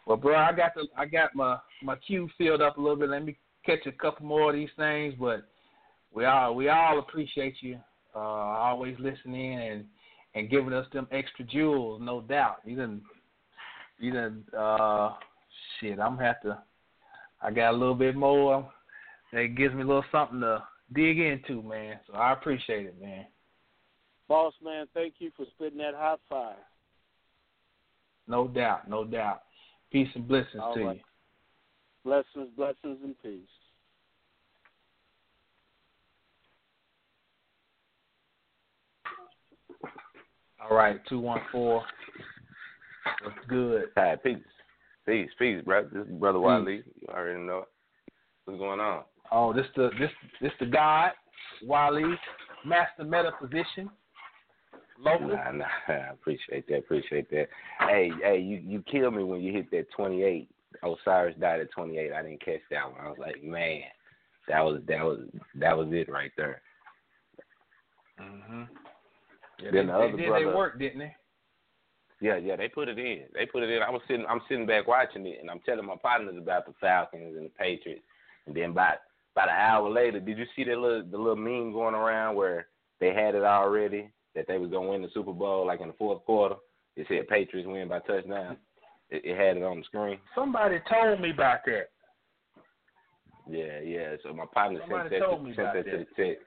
well, bro, I got the I got my my queue filled up a little bit. Let me catch a couple more of these things. But we all we all appreciate you uh always listening and and giving us them extra jewels. No doubt. You done you done uh shit. I'm gonna have to. I got a little bit more. That gives me a little something to dig into, man. So I appreciate it, man. Boss man, thank you for spitting that hot fire. No doubt, no doubt. Peace and blessings All to right. you. Blessings, blessings, and peace. All right, two one four. What's good? Hi, peace. Peace, peace, bro. This is Brother. Wiley. You already know it. What's going on? Oh, this the this this the God, Wally. master metaphysician. Local. Nah, nah, I appreciate that. Appreciate that. Hey, hey, you you killed me when you hit that 28. Osiris died at 28. I didn't catch that one. I was like, man, that was that was that was it right there. Mm-hmm. Yeah, Then they, the they did brother- their work, didn't they? Yeah, yeah, they put it in. They put it in. I was sitting, I'm sitting back watching it, and I'm telling my partners about the Falcons and the Patriots. And then about about an hour later, did you see that little the little meme going around where they had it already that they was gonna win the Super Bowl like in the fourth quarter? It said Patriots win by touchdown. It, it had it on the screen. Somebody told me about that. Yeah, yeah. So my partner sent that, told to, me sent about that to the text.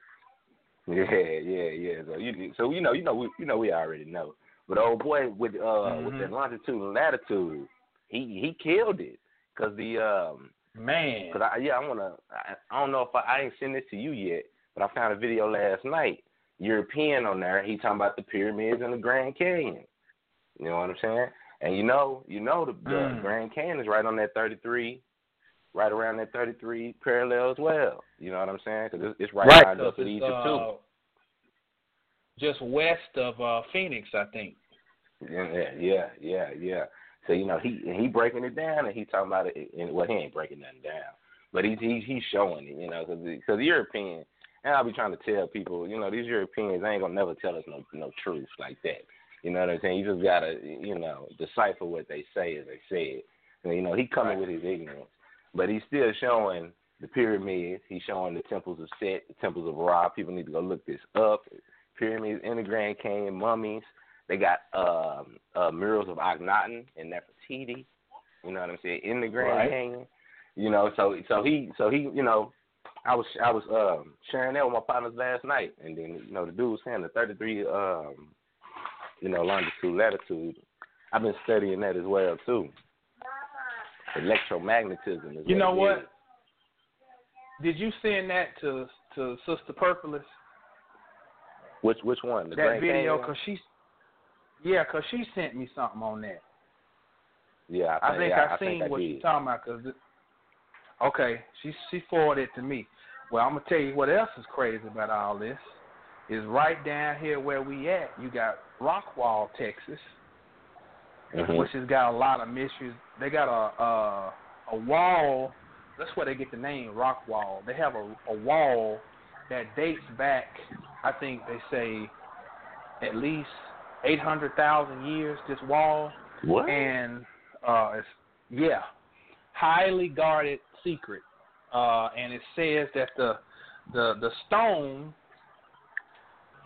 Yeah, yeah, yeah. So you, so you know, you know, we, you know, we already know. But old boy with uh with Mhm. the longitude and latitude, he he killed it because the um Man. Cause I, yeah, I wanna. I, I don't know if I, I ain't sent this to you yet, but I found a video last night. European on there. He talking about the pyramids and the Grand Canyon. You know what I'm saying? And you know, you know the, the Mm. Grand Canyon is right on that 33, right around that 33 parallel as well. You know what I'm saying? Because it's, it's right, Right, with it's, Egypt uh, just west of uh, Phoenix, I think. Yeah, yeah, yeah, yeah. So you know he he breaking it down and he talking about it. And well, he ain't breaking nothing down, but he's he's he's showing it. You know, because because European. And I'll be trying to tell people, you know, these Europeans they ain't gonna never tell us no no truth like that. You know what I'm saying? You just gotta, you know, decipher what they say as they say it. And, you know, he coming with his ignorance, but he's still showing the pyramids. He's showing the temples of Set, the temples of Ra. People need to go look this up. Pyramids in the Grand Canyon, mummies. They got um, uh, murals of Akhenaten and Nefertiti. You know what I'm saying? In the Grand Right. Canyon. You know, so so he so he you know I was I was um sharing that with my partners last night, and then you know the dude was saying the 33 um you know longitude latitude. I've been studying that as well too. Electromagnetism is You know what? Did you send that to to Sister Purpolis? Which which one? The that video, cause she, yeah, cause she sent me something on that. Yeah, I think yeah, I, seen think I what you're talking about. Cause it, okay, she she forwarded it to me. Well, I'm gonna tell you what else is crazy about all this. Is right down here where we at. You got Rockwall, Texas, Mhm. which has got a lot of mysteries. They got a a, a wall. That's where they get the name Rockwall. They have a, a wall that dates back. I think they say at least eight hundred thousand years. This wall What? and uh, it's yeah, highly guarded secret. Uh, and it says that the the the stone,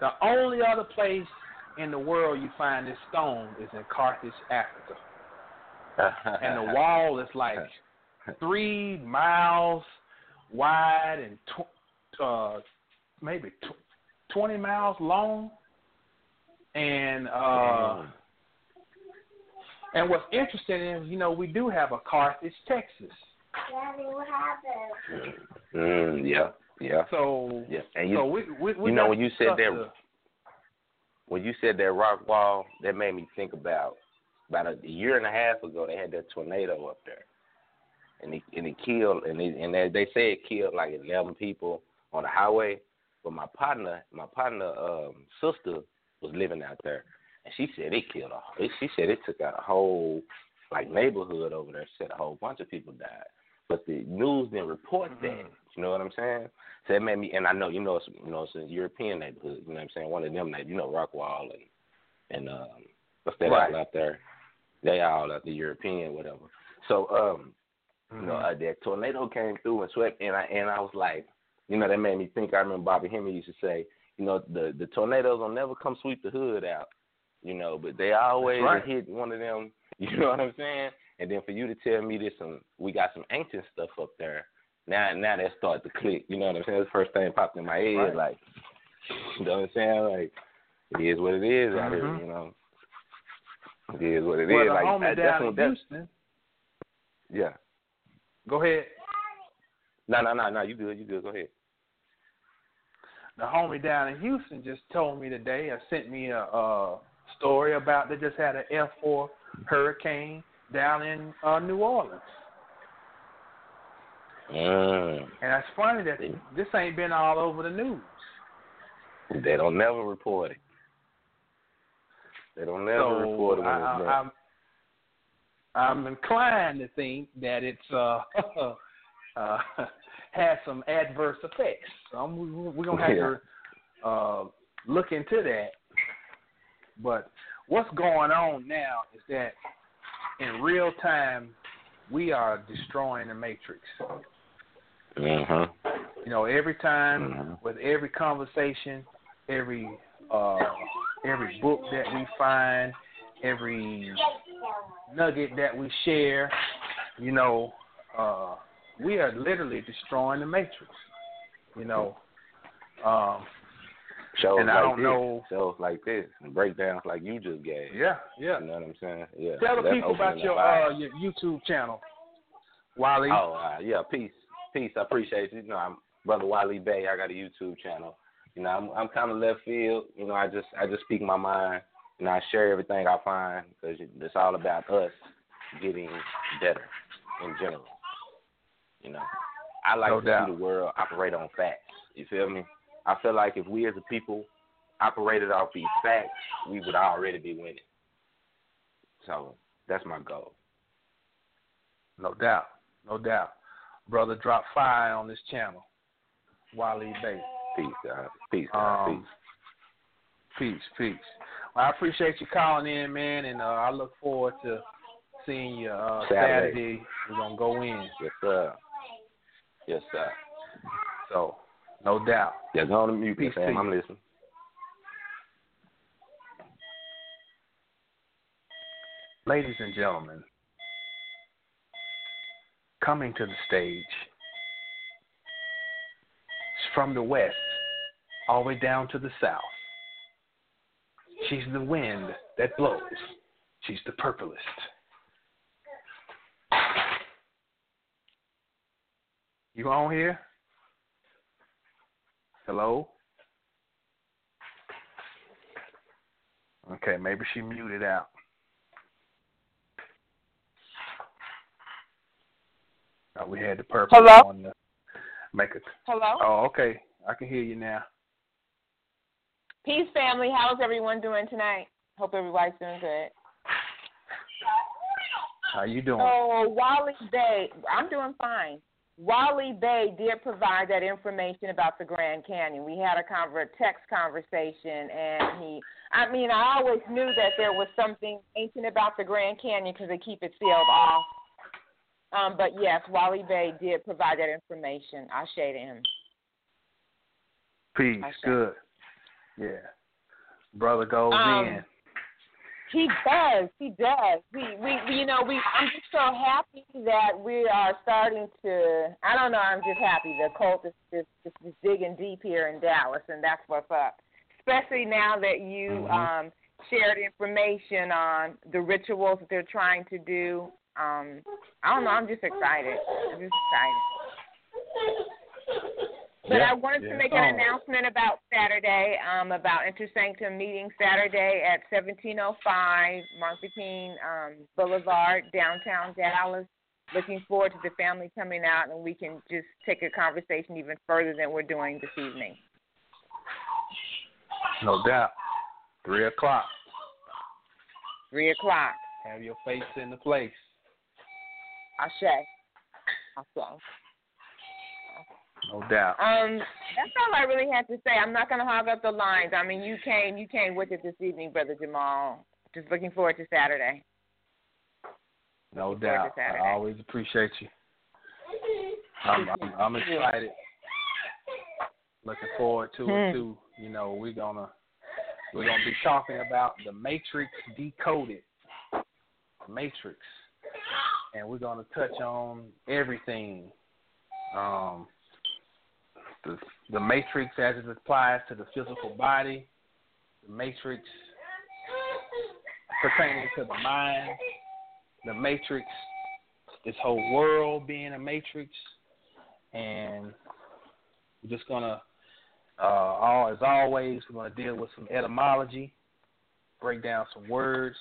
the only other place in the world you find this stone is in Carthage, Africa, and the wall is like three miles wide and tw- uh, maybe tw- twenty miles long. And uh, and what's interesting is, you know, we do have a Carthage, Texas. Daddy, what happened? Mm, yeah, yeah. So, Yeah, and you so we, we, we you know when you said that to- when you said that rock wall, that made me think about about a year and a half ago they had that tornado up there, and it and it killed and it, and they, they say it killed like eleven people on the highway. But my partner, my partner, um, sister was living out there, and she said it killed a. She said it took out a whole like neighborhood over there. She said a whole bunch of people died, but the news didn't report that. Mhm. You know what I'm saying? So it made me, and I know you know it's you know it's a European neighborhood. You know what I'm saying? One of them you know Rockwall and and um, what's that Right. all out there? They all out the European whatever. So um, you know Mhm. uh, that tornado came through and swept, and I and I was like, you know that made me think. I remember Bobby Hemmitt used to say, you know the the tornadoes will never come sweep the hood out, you know, but they always right. hit one of them. You know what I'm saying? And then for you to tell me this, some we got some ancient stuff up there. Now, now that start to click. You know what I'm saying? That's the first thing popped in my head. Right. Like, you know what I'm saying? Like, it is what it is out here. Mm-hmm. You know, it is what it is. well, the like, homie that- that's down in Houston. yeah. Go ahead. No, no, no, no. You good? You good? Go ahead. The homie down in Houston just told me today. Uh, sent me a, a story about they just had an F4 hurricane down in uh, New Orleans. Mm. And it's funny that this ain't been all over the news. They don't never report it. They don't never so report it when I, it's I, I'm, I'm inclined to think that it's uh, uh has some adverse effects. Um, we, we're gonna have Yeah. to uh, look into that. But what's going on now is that in real time we are destroying the matrix. Mhm. You know, every time Mhm. with every conversation, every uh, every book that we find, every nugget that we share, you know, uh, we are literally destroying the matrix. You know, um, Shows and like I don't this, know. shows like this, and breakdowns like you just gave. Yeah, yeah. You know what I'm saying? Yeah. Tell the people about your uh, your YouTube channel, Wally. Oh, uh, yeah, peace, peace. I appreciate you. You know, I'm brother Wiley Bay. I got a YouTube channel. You know, I'm I'm kind of left field. You know, I just I just speak my mind. and I share everything I find because it's all about us getting better in general. You know, I like No to doubt. see the world operate on facts. You feel me? I feel like if we as a people operated off these facts, we would already be winning. So that's my goal. No doubt, no doubt. Brother, drop fire on this channel, Wally Bay. Peace, God. Peace, God. Um, peace, peace. Well, I appreciate you calling in, man, and uh, I look forward to seeing you uh, Saturday. Saturday. We're gonna go in, Yes, sir. Yes, sir. so no doubt. Yeah, go on mute, Peace to I'm listening. Ladies and gentlemen, coming to the stage from the west all the way down to the south. She's the wind that blows. She's the purplest. You on here? Hello? Okay, maybe she muted out. Uh, we had the purple Hello? on the make it. Hello? Oh, okay. I can hear you now. Peace, family. How's everyone doing tonight? Hope everybody's doing good. How you doing? Oh, Wally Bay, I'm doing fine. Wally Bay did provide that information about the Grand Canyon. We had a conver- text conversation, and he, I mean, I always knew that there was something ancient about the Grand Canyon because they keep it sealed off. Um, but yes, Wally Bay did provide that information. I shaded him. Peace. Good. Yeah. Brother goes Um, in. He does. He does. We, we, we, you know, we. I'm just so happy that we are starting to. I don't know. I'm just happy. The cult is just, just, just digging deep here in Dallas, and that's what's up. Especially now that you Mhm. um, shared information on the rituals that they're trying to do. Um, I don't know. I'm just excited. I'm just excited. But Yeah, I wanted yeah. to make an announcement about Saturday, um, about Intersanctum meeting Saturday at 1705 Martin Luther King um, Boulevard, downtown Dallas. Looking forward to the family coming out and we can just take a conversation even further than we're doing this evening. No doubt. Three o'clock. Three o'clock. Have your face in the place. Ashe. Ashe. No doubt. Um, that's all I really had to say. I'm not going to hog up the lines. I mean, you came, you came with it this evening, brother Jamal. Just looking forward to Saturday. No Looking doubt. Saturday. I always appreciate you. I'm, I'm, I'm excited. Looking forward to it Hmm. too. You know, we're gonna we're gonna be talking about the Matrix decoded. Matrix, and we're gonna touch on everything. Um, the the Matrix as it applies to the physical body, the Matrix pertaining to the mind, the Matrix, this whole world being a Matrix, and we're just gonna, uh, all as always, we're gonna deal with some etymology, break down some words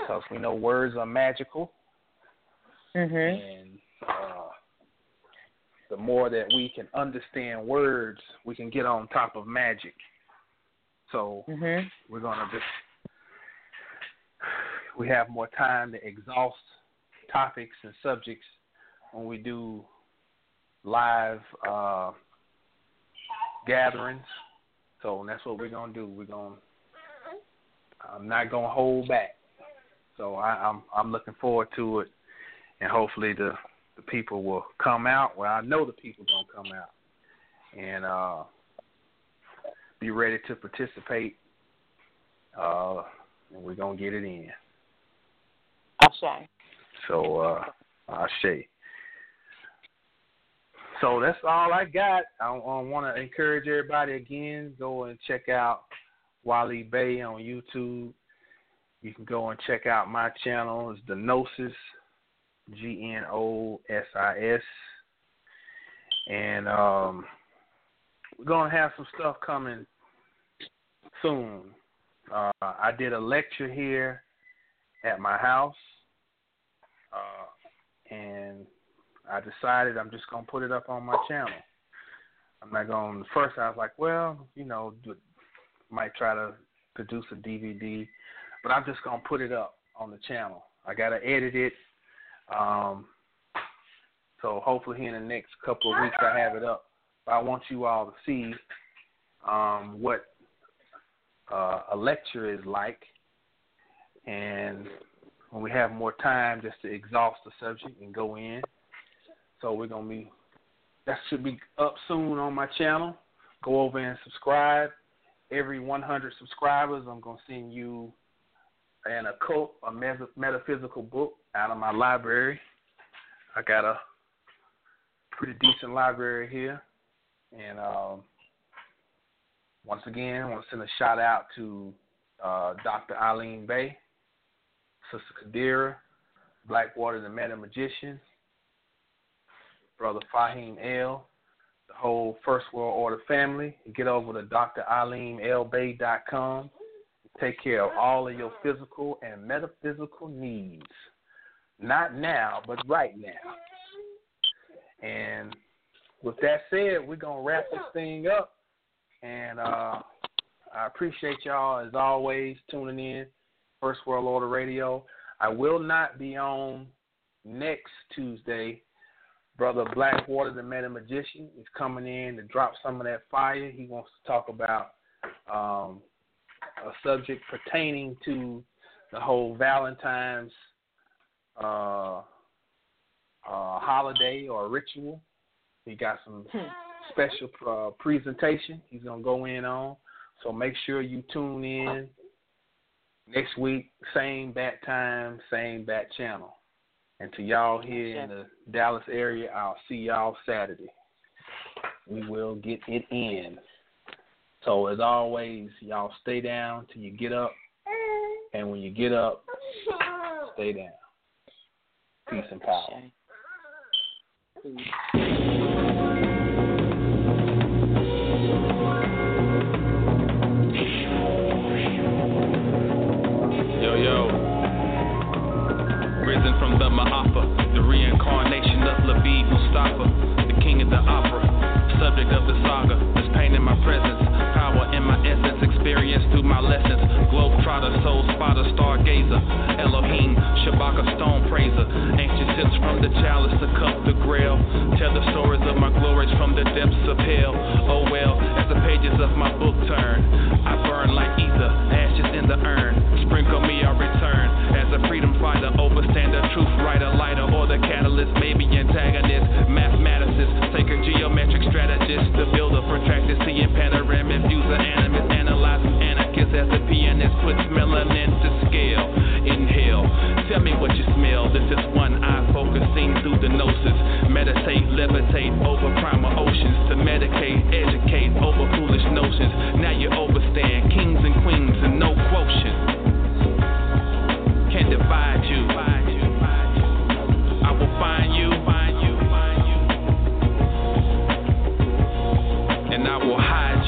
because we know words are magical, mm-hmm. and uh, the more that we can understand words, we can get on top of magic. So Mhm. we're gonna just we have more time to exhaust topics and subjects when we do live uh, gatherings. So that's what we're gonna do. We're gonna I'm not gonna hold back. So I, I'm I'm looking forward to it, and hopefully the the people will come out. Well, I know the people gonna come out and uh, be ready to participate. Uh, and we're gonna get it in. Ashe. So uh, I say. So that's all I got. I, I want to encourage everybody again. Go and check out Wally Bay on YouTube. You can go and check out my channel. It's the Gnosis, G N O S I S, and um, we're gonna have some stuff coming soon. Uh, I did a lecture here at my house, uh, and I decided I'm just gonna put it up on my channel. I'm not going to. First, I was like, well, you know, might try to produce a DVD, but I'm just gonna put it up on the channel. I gotta edit it, um, so hopefully in the next couple of weeks I have it up. But I want you all to see um, what uh, a lecture is like, and when we have more time, just to exhaust the subject and go in. So we're gonna be that should be up soon on my channel. Go over and subscribe. Every 100 subscribers, I'm gonna send you an occult, a metaphysical book out of my library. I got a pretty decent library here, and um, once again, I want to send a shout out to uh, Dr. Eileen Bay, Sister Kadira, Blackwater the Meta Magician, Brother Fahim L, the whole First World Order family. Get over to dr eileen draleenlbay.com. Take care of all of your physical and metaphysical needs. Not now, but right now. And with that said, we're going to wrap this thing up. And uh, I appreciate y'all, as always, tuning in. First World Order Radio. I will not be on next Tuesday. Brother Blackwater, the Meta Magician, is coming in to drop some of that fire. He wants to talk about um, a subject pertaining to the whole Valentine's uh, uh, holiday or ritual. He got some special uh, presentation he's gonna go in on. So make sure you tune in next week, same bat time, same bat channel. And to y'all here in the Dallas area, I'll see y'all Saturday. We will get it in. So as always, y'all stay down till you get up. And when you get up, stay down. Peace and power. Yo, yo. Risen from the Ma'afa, the reincarnation of Labib Mustafa, the king of the opera, subject of the saga. There's pain in my presence, experience through my lessons. Globetrotter, soul spotter, stargazer, Elohim, Shabaka, stone praiser. Ancient tips from the chalice to cup the grail. Tell the stories of my glories from the depths of hell. Oh well, as the pages of my book turn, I burn like ether, ashes in the urn. Sprinkle me, I return as a freedom fighter, overstander, truth writer, lighter, or the catalyst, maybe antagonist, mathematicist, sacred geometric strategist, the builder, protracted, seeing panoramic views of animus, as the pianist puts melanin to scale. Inhale, tell me what you smell. This is one eye focusing through the gnosis. Meditate, levitate over primal oceans. To medicate, educate over foolish notions. Now you overstand kings and queens and no quotient can divide you. I will find you, and I will hide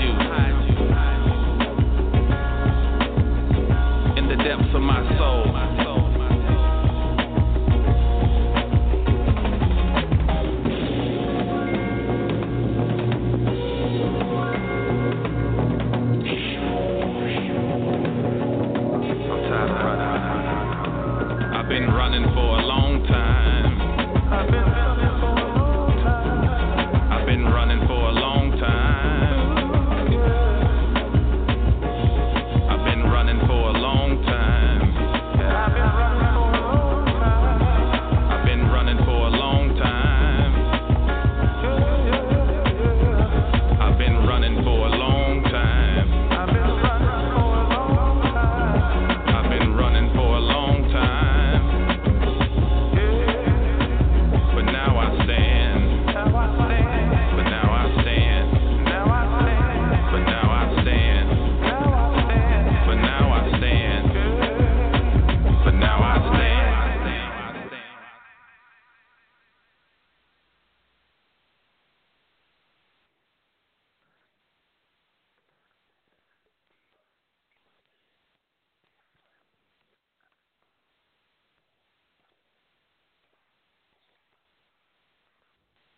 depths of my soul.